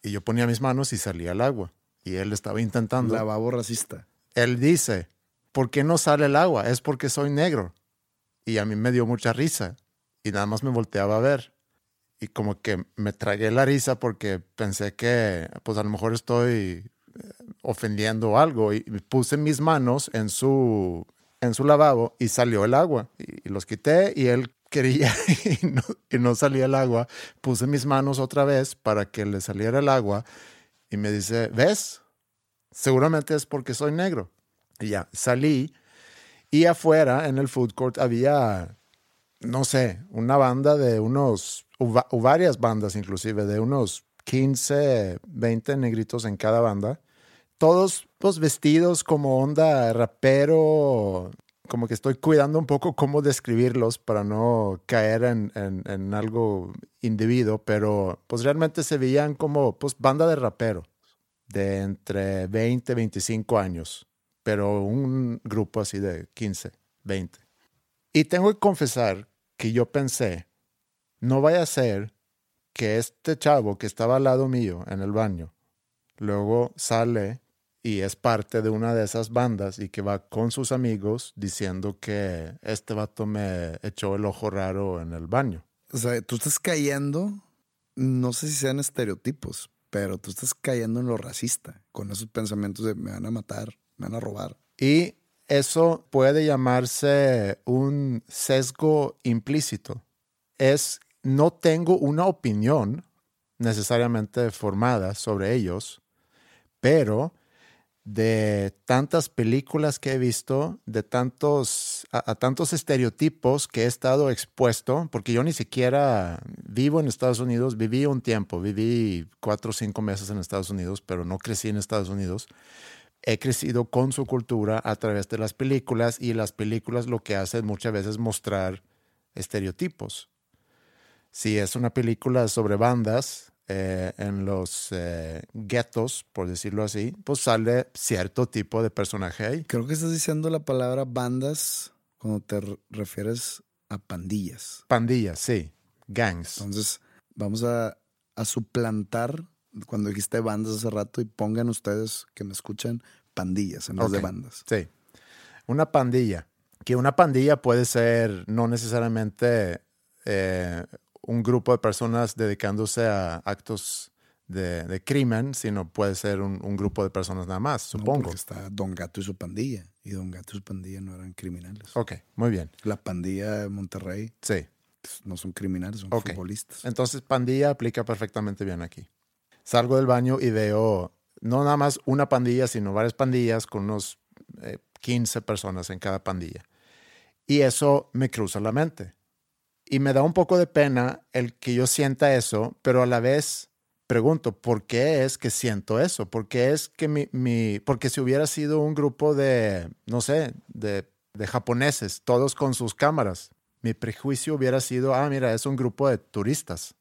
S2: Y yo ponía mis manos y salía el agua. Y él estaba intentando.
S1: Lavabo racista.
S2: Él dice, ¿por qué no sale el agua? Es porque soy negro. y a mí me dio mucha risa y nada más me volteaba a ver. Y como que me tragué la risa porque pensé que pues a lo mejor estoy eh, ofendiendo algo y puse mis manos en su, en su lavabo y salió el agua y, los quité y él quería y no, salía el agua. Puse mis manos otra vez para que le saliera el agua y me dice, ¿ves? Seguramente es porque soy negro. Y ya, salí y afuera en el food court había, no sé, una banda de unos, o varias bandas inclusive, de unos 15, 20 negritos en cada banda. Todos pues, vestidos como onda rapero, como que estoy cuidando un poco cómo describirlos para no caer en, en, algo individuo, pero pues realmente se veían como pues banda de rapero de entre 20 y 25 años pero un grupo así de 15, 20. Y tengo que confesar que yo pensé, no vaya a ser que este chavo que estaba al lado mío en el baño, luego sale y es parte de una de esas bandas y que va con sus amigos diciendo que este vato me echó el ojo raro en el baño.
S1: O sea, tú estás cayendo, no sé si sean estereotipos, pero tú estás cayendo en lo racista, con esos pensamientos de me van a matar, me van a robar.
S2: Y eso puede llamarse un sesgo implícito. Es no tengo una opinión necesariamente formada sobre ellos, pero de tantas películas que he visto, de tantos, a, tantos estereotipos que he estado expuesto, porque yo ni siquiera vivo en Estados Unidos, viví un tiempo, viví cuatro o cinco meses en Estados Unidos, pero no crecí en Estados Unidos he crecido con su cultura a través de las películas y las películas lo que hacen muchas veces mostrar estereotipos. Si es una película sobre bandas eh, en los eh, guetos, por decirlo así, pues sale cierto tipo de personaje ahí.
S1: Creo que estás diciendo la palabra bandas cuando te refieres a pandillas.
S2: Pandillas, sí. Gangs.
S1: Entonces, vamos a, a suplantar cuando dijiste bandas hace rato y pongan ustedes que me escuchan pandillas en vez de bandas.
S2: Sí. Una pandilla. Que una pandilla puede ser no necesariamente eh, un grupo de personas dedicándose a actos de, crimen, sino puede ser un, grupo de personas nada más, supongo.
S1: No, está Don Gato y su pandilla. Y Don Gato y su pandilla no eran criminales.
S2: Ok, muy bien.
S1: La pandilla de Monterrey.
S2: Sí.
S1: No son criminales, son futbolistas.
S2: Entonces, pandilla aplica perfectamente bien aquí salgo del baño y veo no nada más una pandilla, sino varias pandillas con unos 15 eh, personas en cada pandilla. Y eso me cruza la mente. Y me da un poco de pena el que yo sienta eso, pero a la vez pregunto, ¿por qué es que siento eso? ¿Por qué es que mi, mi porque si hubiera sido un grupo de, no sé, de, de japoneses, todos con sus cámaras, mi prejuicio hubiera sido, ah, mira, es un grupo de turistas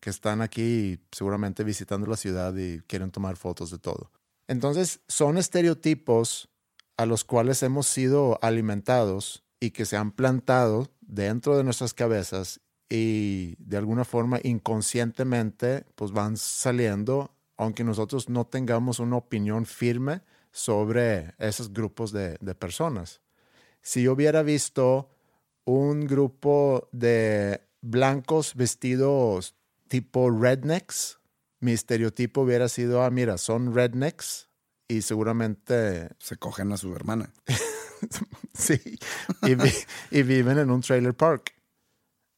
S2: que están aquí seguramente visitando la ciudad y quieren tomar fotos de todo. Entonces, son estereotipos a los cuales hemos sido alimentados y que se han plantado dentro de nuestras cabezas y de alguna forma inconscientemente pues van saliendo, aunque nosotros no tengamos una opinión firme sobre esos grupos de, de personas. Si yo hubiera visto un grupo de blancos vestidos tipo rednecks, mi estereotipo hubiera sido, ah, mira, son rednecks y seguramente...
S1: Se cogen a su hermana.
S2: sí, y, viven en un trailer park.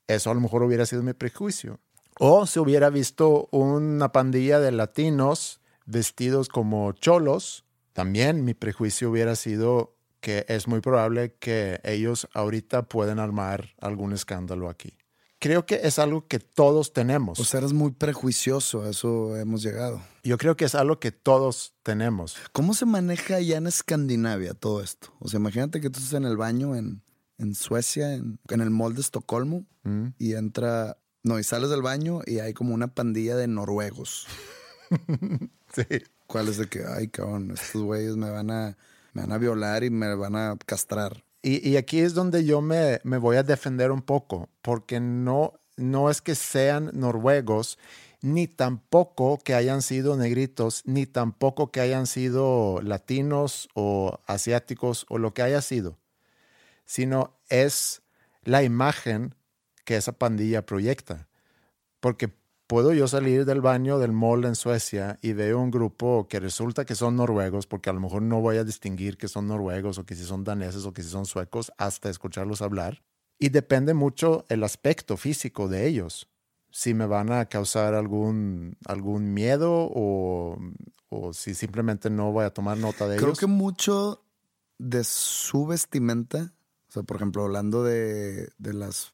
S2: Eso a lo mejor hubiera sido mi prejuicio. O si hubiera visto una pandilla de latinos vestidos como cholos, también mi prejuicio hubiera sido que es muy probable que ellos ahorita pueden armar algún escándalo aquí creo que es algo que todos tenemos.
S1: O sea, eres muy prejuicioso, a eso hemos llegado.
S2: Yo creo que es algo que todos tenemos.
S1: ¿Cómo se maneja ya en Escandinavia todo esto? O sea, imagínate que tú estás en el baño en, en Suecia, en, en, el mall de Estocolmo, mm. y entra, no, y sales del baño y hay como una pandilla de noruegos.
S2: sí.
S1: ¿Cuál es de que, ay, cabrón, estos güeyes me van a, me van a violar y me van a castrar?
S2: Y, aquí es donde yo me, voy a defender un poco, porque no, no es que sean noruegos, ni tampoco que hayan sido negritos, ni tampoco que hayan sido latinos o asiáticos o lo que haya sido, sino es la imagen que esa pandilla proyecta. Porque puedo yo salir del baño del mall en Suecia y veo un grupo que resulta que son noruegos, porque a lo mejor no voy a distinguir que son noruegos o que si son daneses o que si son suecos hasta escucharlos hablar. Y depende mucho el aspecto físico de ellos. Si me van a causar algún, algún miedo o, o si simplemente no voy a tomar nota de
S1: Creo
S2: ellos.
S1: que mucho de su vestimenta, o sea, por ejemplo, hablando de, de las...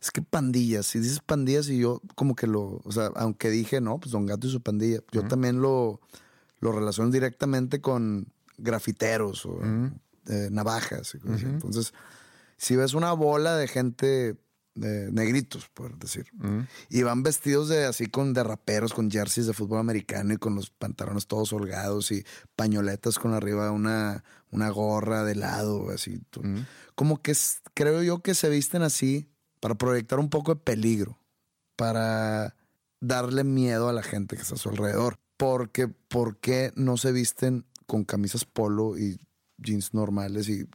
S1: Es que pandillas, si dices pandillas y yo como que lo, o sea, aunque dije, no, pues Don Gato y su pandilla, yo también lo, lo relaciono directamente con grafiteros o eh, navajas. y cosas así. Entonces, si ves una bola de gente, de negritos, por decir, y van vestidos de así con de raperos, con jerseys de fútbol americano y con los pantalones todos holgados y pañoletas con arriba una, una gorra de lado, así. Como que creo yo que se visten así para proyectar un poco de peligro, para darle miedo a la gente que está a su alrededor. Porque, ¿por qué no se visten con camisas polo y jeans normales y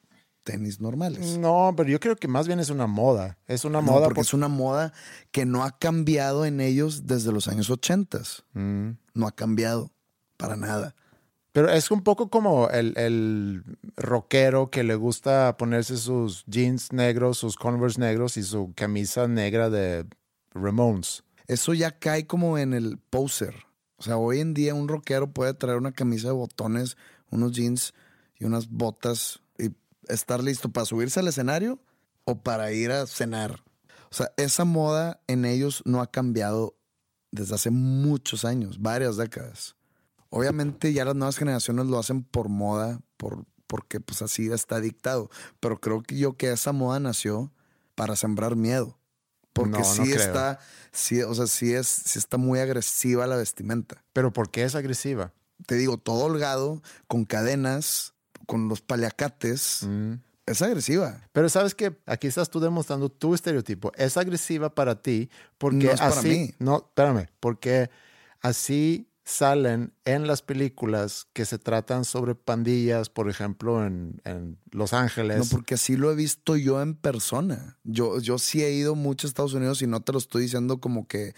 S1: tenis normales?
S2: No, pero yo creo que más bien es una moda. Es una
S1: No,
S2: moda
S1: porque es una moda que no ha cambiado en ellos desde los años 80.
S2: Mm.
S1: No ha cambiado para nada.
S2: Pero es un poco como el, el rockero que le gusta ponerse sus jeans negros, sus Converse negros y su camisa negra de Ramones.
S1: Eso ya cae como en el poser. O sea, hoy en día un rockero puede traer una camisa de botones, unos jeans y unas botas y estar listo para subirse al escenario o para ir a cenar. O sea, esa moda en ellos no ha cambiado desde hace muchos años, varias décadas. Obviamente ya las nuevas generaciones lo hacen por moda, por, porque pues así está dictado. Pero creo que yo que esa moda nació para sembrar miedo. Porque
S2: No,
S1: sí está, sí, o sea, sí es, sí está muy agresiva la vestimenta.
S2: Pero ¿por qué es agresiva?
S1: Te digo, todo holgado, con cadenas, con los paliacates,
S2: Mm.
S1: es agresiva.
S2: Pero sabes que aquí estás tú demostrando tu estereotipo. Es agresiva para ti porque
S1: No es para
S2: así.
S1: mí.
S2: No, espérame, porque así salen en las películas que se tratan sobre pandillas, por ejemplo, en, en Los Ángeles.
S1: No, porque así lo he visto yo en persona. Yo, yo sí he ido mucho a Estados Unidos y no te lo estoy diciendo como que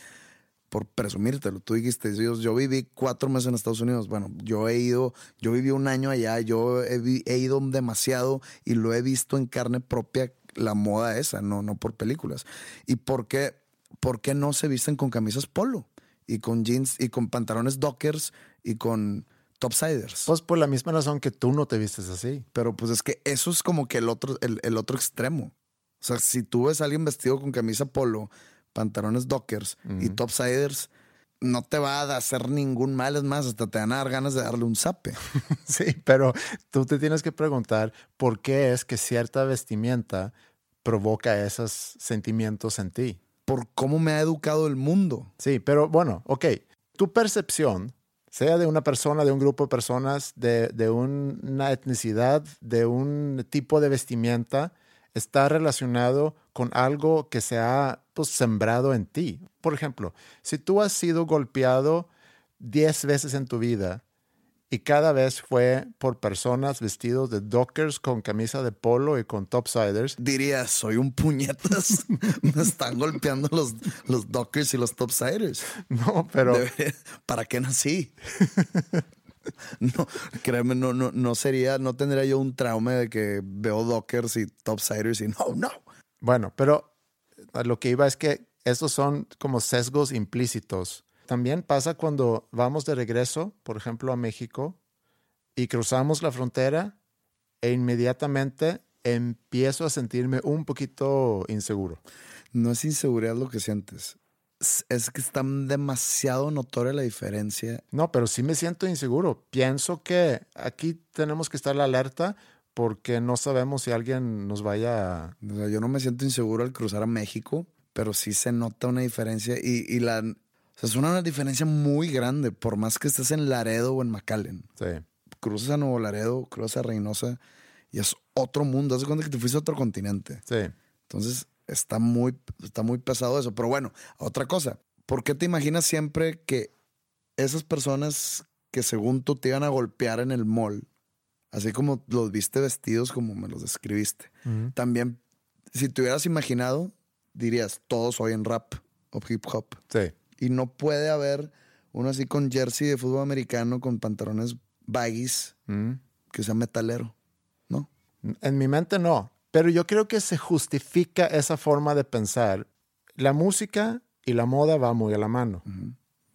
S1: por presumírtelo. Tú dijiste, yo, yo viví cuatro meses en Estados Unidos. Bueno, yo he ido, yo viví un año allá, yo he, he ido demasiado y lo he visto en carne propia la moda esa, no, no por películas. ¿Y por qué, por qué no se visten con camisas polo? Y con jeans y con pantalones dockers y con topsiders.
S2: Pues por la misma razón que tú no te vistes así.
S1: Pero pues es que eso es como que el otro, el, el otro extremo. O sea, si tú ves a alguien vestido con camisa polo, pantalones dockers y topsiders, no te va a hacer ningún mal. Es más, hasta te van a dar ganas de darle un zape.
S2: Sí, pero tú te tienes que preguntar por qué es que cierta vestimenta provoca esos sentimientos en ti.
S1: Por cómo me ha educado el mundo.
S2: Sí, pero bueno, ok. Tu percepción, sea de una persona, de un grupo de personas, de, de un- una etnicidad, de un tipo de vestimenta, está relacionado con algo que se ha pues, sembrado en ti. Por ejemplo, si tú has sido golpeado 10 veces en tu vida y cada vez fue por personas vestidos de dockers con camisa de polo y con topsiders,
S1: Diría, soy un puñetas. me están golpeando los, los dockers y los topsiders.
S2: no, pero...
S1: ¿Para qué nací? no, créeme, no, no, no sería, no tendría yo un trauma de que veo dockers y topsiders y no, no.
S2: Bueno, pero a lo que iba es que estos son como sesgos implícitos. También pasa cuando vamos de regreso, por ejemplo, a México, y cruzamos la frontera e inmediatamente empiezo a sentirme un poquito inseguro.
S1: No es inseguridad lo que sientes. Es- Es que está demasiado notoria la diferencia.
S2: No, pero sí me siento inseguro. Pienso que aquí tenemos que estar alerta porque no sabemos si alguien nos vaya a...
S1: O sea, yo no me siento inseguro al cruzar a México, pero sí se nota una diferencia y, y la... O sea, es una diferencia muy grande, por más que estés en Laredo o en McAllen.
S2: Sí.
S1: Cruzas a Nuevo Laredo, cruzas a Reynosa y es otro mundo. Haz de cuenta que te fuiste a otro continente.
S2: Sí.
S1: Entonces está muy, está muy pesado eso. Pero bueno, otra cosa. ¿Por qué te imaginas siempre que esas personas que según tú te iban a golpear en el mall, así como los viste vestidos como me los describiste, también si te hubieras imaginado, dirías, todos oyen rap o hip hop.
S2: Sí.
S1: Y no puede haber uno así con jersey de fútbol americano, con pantalones baggies,
S2: Mm.
S1: que sea metalero, ¿no?
S2: En mi mente no, pero yo creo que se justifica esa forma de pensar. La música y la moda va muy a la mano.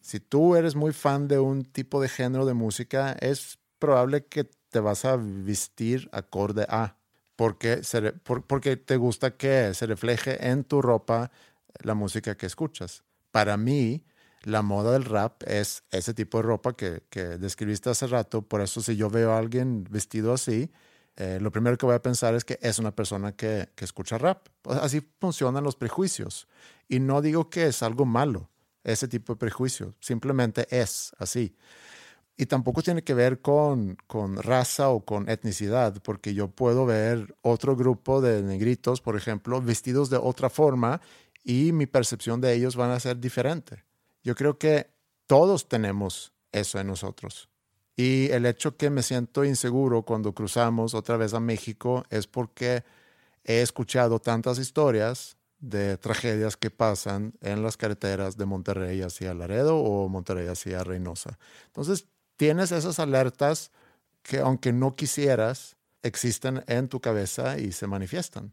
S2: Si tú eres muy fan de un tipo de género de música, es probable que te vas a vestir acorde a, porque, se por- porque te gusta que se refleje en tu ropa la música que escuchas. Para mí, la moda del rap es ese tipo de ropa que, que describiste hace rato. Por eso, si yo veo a alguien vestido así, eh, lo primero que voy a pensar es que es una persona que, que escucha rap. Pues Así funcionan los prejuicios. Y no digo que es algo malo, ese tipo de prejuicio. Simplemente es así. Y tampoco tiene que ver con, con raza o con etnicidad, porque yo puedo ver otro grupo de negritos, por ejemplo, vestidos de otra forma y mi percepción de ellos van a ser diferente. Yo creo que todos tenemos eso en nosotros. Y el hecho que me siento inseguro cuando cruzamos otra vez a México es porque he escuchado tantas historias de tragedias que pasan en las carreteras de Monterrey hacia Laredo o Monterrey hacia Reynosa. Entonces, tienes esas alertas que aunque no quisieras, existen en tu cabeza y se manifiestan.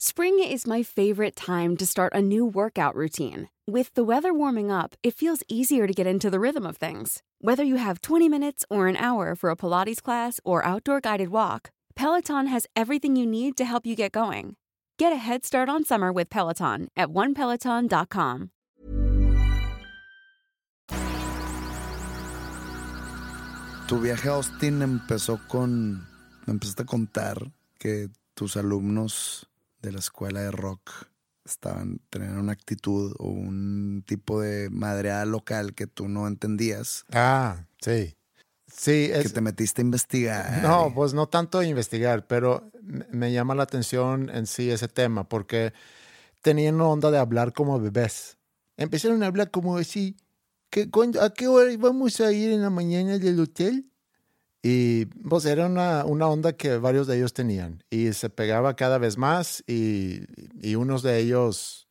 S3: Spring is my favorite time to start a new workout routine. With the weather warming up, it feels easier to get into the rhythm of things. Whether you have 20 minutes or an hour for a Pilates class or outdoor guided walk, Peloton has everything you need to help you get going. Get a head start on summer with Peloton at onepeloton.com.
S1: Tu viaje a Austin empezó con. Me empezaste a contar que tus alumnos de la escuela de rock estaban teniendo una actitud o un tipo de madreada local que tú no entendías,
S2: Ah, sí. Sí,
S1: que
S2: es,
S1: te metiste a investigar.
S2: No, pues no tanto investigar, pero me- llama la atención en sí ese tema, porque tenían una onda de hablar como bebés. Empezaron a hablar como así, que cuándo- ¿a qué hora vamos a ir en la mañana del hotel? Y pues era una, una onda que varios de ellos tenían y se pegaba cada vez más y, y unos de ellos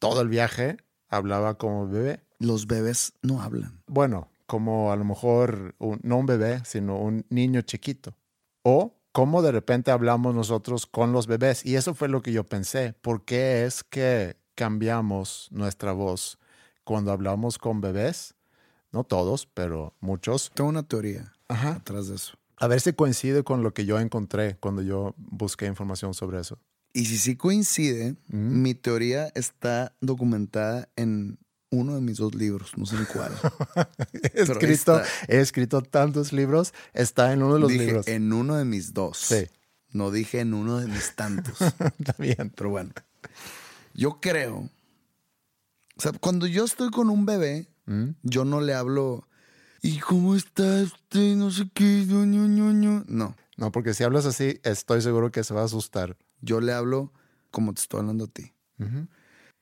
S2: todo el viaje hablaba como bebé.
S1: Los bebés no hablan.
S2: Bueno, como a lo mejor un- no un bebé, sino un niño chiquito. O cómo de repente hablamos nosotros con los bebés. Y eso fue lo que yo pensé. ¿Por qué es que cambiamos nuestra voz cuando hablamos con bebés? No todos, pero muchos.
S1: Tengo una teoría
S2: Ajá.
S1: atrás de eso.
S2: A ver si coincide con lo que yo encontré cuando yo busqué información sobre eso.
S1: Y si sí coincide, mi teoría está documentada en uno de mis dos libros, no sé en cuál.
S2: He escrito, he escrito tantos libros. Está en uno de los
S1: dije
S2: libros.
S1: en uno de mis dos.
S2: Sí.
S1: No dije en uno de mis tantos.
S2: Está bien.
S1: Pero bueno, yo creo. O sea, cuando yo estoy con un bebé,
S2: ¿Mm?
S1: yo no le hablo. ¿Y cómo está este? No sé qué. ñu, ñu, ñu". No,
S2: No, porque si hablas así, estoy seguro que se va a asustar.
S1: yo le hablo como te estoy hablando a ti.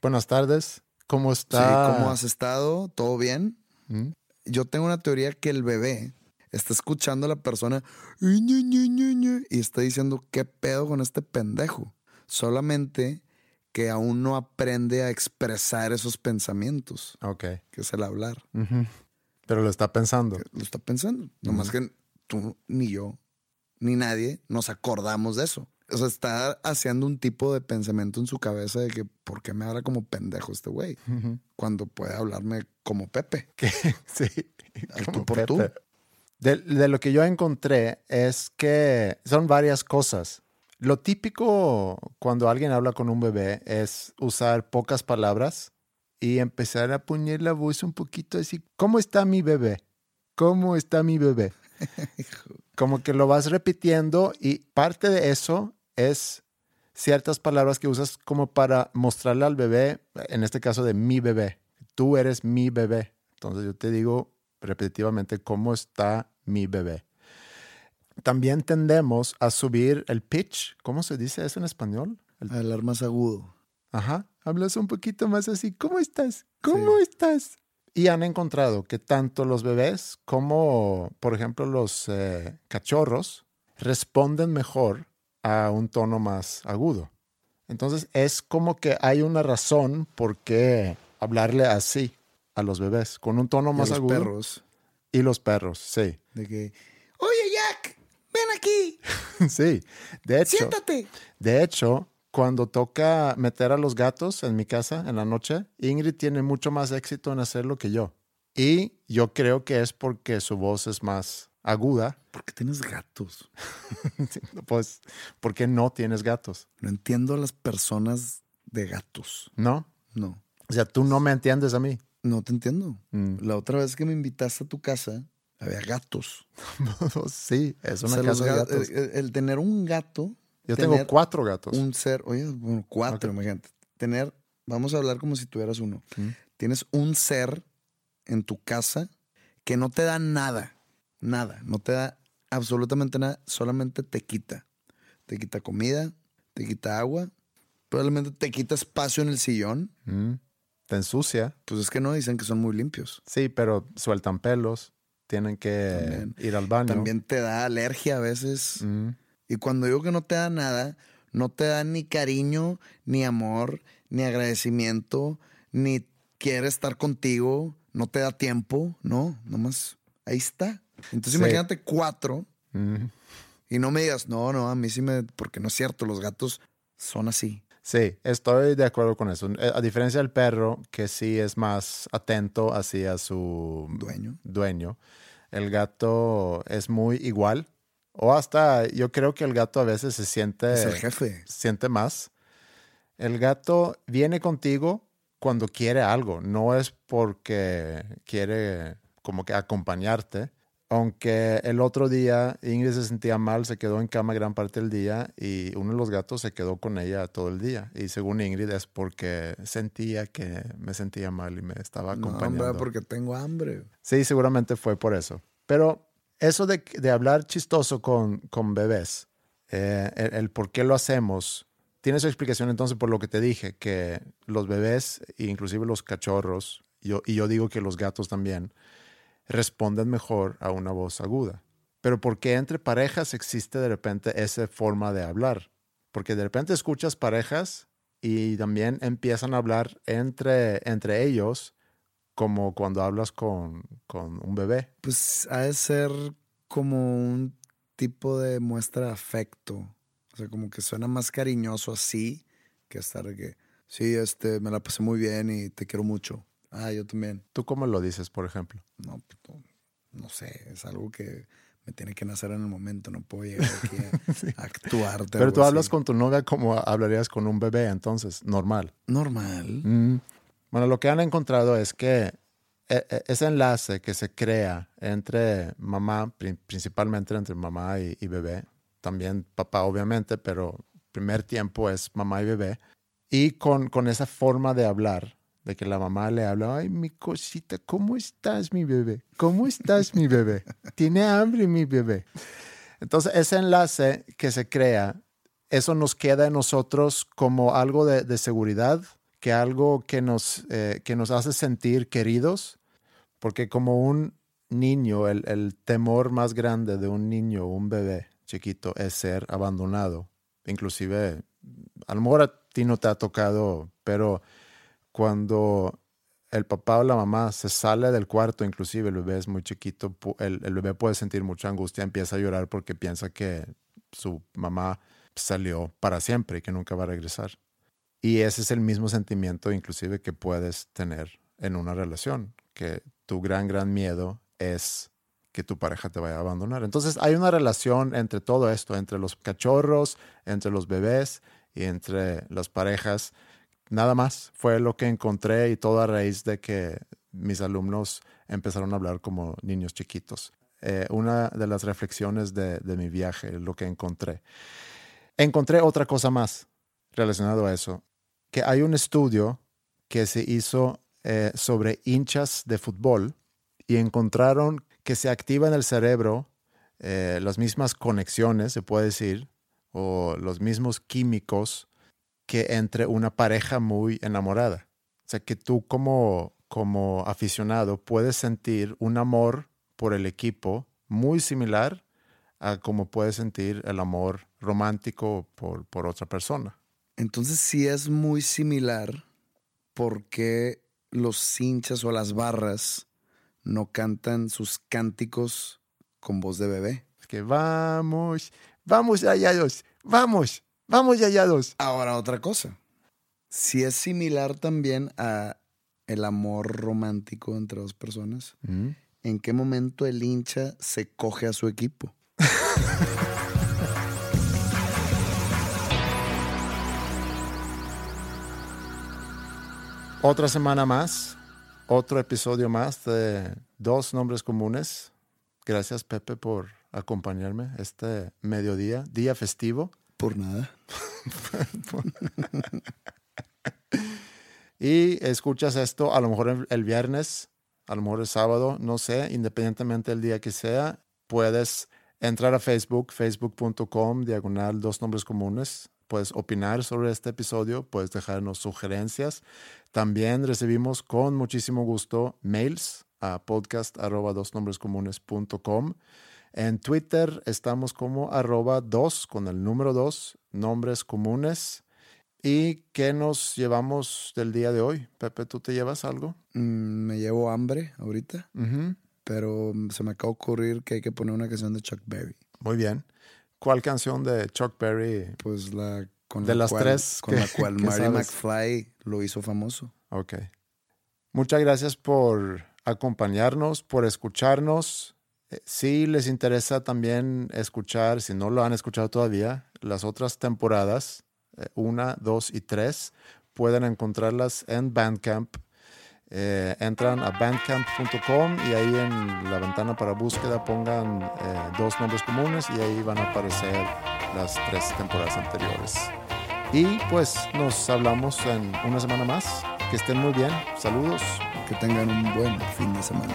S2: Buenas tardes. ¿Cómo
S1: Sí,
S2: está?
S1: ¿cómo has estado? ¿Todo bien?
S2: ¿Mm?
S1: Yo tengo una teoría que el bebé está escuchando a la persona y está diciendo, ¿qué pedo con este pendejo? Solamente que aún no aprende a expresar esos pensamientos,
S2: Ok.
S1: que es el hablar.
S2: Ujú. Pero lo está pensando.
S1: Lo está pensando. Nomás que tú, ni yo, ni nadie nos acordamos de eso. O sea, está haciendo un tipo de pensamiento en su cabeza de que, ¿por qué me habla como pendejo este güey? Cuando puede hablarme como Pepe.
S2: Que- sí. Como
S1: tú por
S2: Pepe.
S1: tú.
S2: De, de lo que yo encontré es que son varias cosas. Lo típico cuando alguien habla con un bebé es usar pocas palabras y empezar a poner la voz un poquito así. ¿Cómo está mi bebé? ¿Cómo está mi bebé? como que lo vas repitiendo y parte de eso es ciertas palabras que usas como para mostrarle al bebé, en este caso de mi bebé, tú eres mi bebé. Entonces yo te digo repetitivamente cómo está mi bebé. También tendemos a subir el pitch. ¿Cómo se dice eso en español? El-
S1: Hablar más agudo.
S2: Ajá. Hablas un poquito más así. ¿Cómo estás? ¿Cómo estás? Y han encontrado que tanto los bebés como, por ejemplo, los eh, cachorros responden mejor a un tono más agudo. Entonces es como que hay una razón por qué hablarle así a los bebés, con un tono
S1: Y a
S2: más
S1: los
S2: agudo.
S1: perros.
S2: Y los perros, sí.
S1: De que, oye Jack, ven aquí,
S2: sí. De hecho,
S1: siéntate.
S2: De hecho, cuando toca meter a los gatos en mi casa en la noche, Ingrid tiene mucho más éxito en hacerlo que yo. Y yo creo que es porque su voz es más aguda,
S1: ¿Por qué tienes gatos?
S2: pues porque no tienes gatos,
S1: No entiendo a las personas de gatos.
S2: ¿no?
S1: No,
S2: O sea, tú no me entiendes a mí.
S1: no te entiendo.
S2: Mm.
S1: La otra vez que me invitaste a tu casa, había gatos.
S2: sí, es
S1: O
S2: una
S1: sea, los
S2: casa de
S1: ga-
S2: gatos.
S1: el, el- el tener un gato.
S2: Yo tengo cuatro gatos.
S1: Un ser, oye, bueno, cuatro, imagínate. Tener, vamos a hablar como si tuvieras uno.
S2: Mm.
S1: Tienes un ser en tu casa que no te da nada, nada, no te da absolutamente nada, solamente te quita. Te quita comida, te quita agua, probablemente te quita espacio en el sillón.
S2: Mm. Te ensucia.
S1: Pues es que no, dicen que son muy limpios.
S2: Sí, pero sueltan pelos. Tienen que
S1: También.
S2: ir al baño.
S1: También te da alergia a veces.
S2: Mm.
S1: Y cuando digo que no te da nada, no te da ni cariño, ni amor, ni agradecimiento, ni quiere estar contigo, no te da tiempo, no, nomás ahí está. Entonces
S2: Sí.
S1: imagínate cuatro
S2: Mm.
S1: y no me digas, no, no, a mí sí me, porque no es cierto, los gatos son así.
S2: Sí, estoy de acuerdo con eso. Eh, A diferencia del perro, que sí es más atento hacia su
S1: Dueño.
S2: dueño, el gato es muy igual. O hasta yo creo que el gato a veces se siente,
S1: es el jefe.
S2: siente más. El gato viene contigo cuando quiere algo, no es porque quiere como que acompañarte. Aunque el otro día Ingrid se sentía mal, se quedó en cama gran parte del día y uno de los gatos se quedó con ella todo el día. Y según Ingrid es porque sentía que me sentía mal y me estaba
S1: No,
S2: acompañando.
S1: hombre, porque tengo hambre.
S2: Sí, seguramente fue por eso. Pero eso de, de hablar chistoso con, con bebés, eh, el, por qué lo hacemos, tiene su explicación entonces por lo que te dije, que los bebés, inclusive los cachorros, yo, y yo digo que los gatos también, responden mejor a una voz aguda. Pero ¿por qué entre parejas existe de repente esa forma de hablar? Porque de repente escuchas parejas y también empiezan a hablar entre, entre ellos como cuando hablas con, con un bebé.
S1: Pues ha de ser como un tipo de muestra de afecto. O sea, como que suena más cariñoso así que estar que, sí, este, me la pasé muy bien y te quiero mucho. Ah, yo también.
S2: ¿Tú cómo lo dices, por ejemplo?
S1: No, pues, no, no sé, es algo que me tiene que nacer en el momento. No puedo llegar aquí a, a actuarte.
S2: Pero tú hablas con tu novia como hablarías con un bebé, entonces, normal.
S1: Normal.
S2: Mm. Bueno, lo que han encontrado es que e- e- ese enlace que se crea entre mamá, pri- principalmente entre mamá y, y bebé, también papá obviamente, pero primer tiempo es mamá y bebé, y con, con esa forma de hablar, de que la mamá le habla, ay, mi cosita, ¿cómo estás, mi bebé? ¿Cómo estás, mi bebé? ¿Tiene hambre, mi bebé? Entonces, ese enlace que se crea, eso nos queda en nosotros como algo de, de seguridad, que algo que nos, eh, que nos hace sentir queridos, porque como un niño, el, el temor más grande de un niño un bebé chiquito es ser abandonado. Inclusive, a lo mejor a ti no te ha tocado, pero cuando el papá o la mamá se sale del cuarto, inclusive el bebé es muy chiquito, el, el bebé puede sentir mucha angustia, empieza a llorar porque piensa que su mamá salió para siempre y que nunca va a regresar. Y ese es el mismo sentimiento inclusive que puedes tener en una relación, que tu gran, gran miedo es que tu pareja te vaya a abandonar. Entonces hay una relación entre todo esto, entre los cachorros, entre los bebés y entre las parejas. Nada más fue lo que encontré y todo a raíz de que mis alumnos empezaron a hablar como niños chiquitos. eh, una de las reflexiones de, de mi viaje, lo que encontré. Encontré otra cosa más relacionado a eso, que hay un estudio que se hizo eh, sobre hinchas de fútbol y encontraron que se activa en el cerebro eh, las mismas conexiones, se puede decir, o los mismos químicos que entre una pareja muy enamorada. O sea, que tú como, como aficionado puedes sentir un amor por el equipo muy similar a como puedes sentir el amor romántico por, por otra persona.
S1: Entonces sí es muy similar porque los hinchas o las barras no cantan sus cánticos con voz de bebé.
S2: Es que vamos, vamos hallados, vamos, vamos hallados.
S1: Ahora otra cosa. Si es similar también a el amor romántico entre dos personas,
S2: Mm.
S1: ¿en qué momento el hincha se coge a su equipo?
S2: Otra semana más, otro episodio más de Dos Nombres Comunes. Gracias Pepe por acompañarme este mediodía, día festivo.
S1: Por nada.
S2: Y escuchas esto a lo mejor el, viernes, a lo mejor el sábado, no sé, independientemente del día que sea, puedes entrar a Facebook, facebook.com, diagonal dos nombres comunes. Puedes opinar sobre este episodio, puedes dejarnos sugerencias. También recibimos con muchísimo gusto mails a podcast arroba dosnombrescomunes.com. En Twitter estamos como arroba dos con el número dos, nombres comunes. ¿Y qué nos llevamos del día de hoy? Pepe, ¿tú te llevas algo?
S1: Mm, me llevo hambre ahorita, pero se me acaba de ocurrir que hay que poner una canción de Chuck Berry.
S2: Muy bien. ¿Cuál canción de Chuck Berry?
S1: Pues la con
S2: De
S1: la
S2: las
S1: cual,
S2: tres
S1: con
S2: que-
S1: la cual. McFly lo hizo famoso.
S2: Ok. Muchas gracias por acompañarnos, por escucharnos. Eh, Si les interesa también escuchar, si no lo han escuchado todavía, las otras temporadas, eh, una, dos y tres, pueden encontrarlas en Bandcamp. Eh, entran a bandcamp.com y ahí en la ventana para búsqueda pongan eh, dos nombres comunes y ahí van a aparecer las tres temporadas anteriores. Y pues nos hablamos en una semana más. Que estén muy bien. Saludos.
S1: Que tengan un buen fin de semana.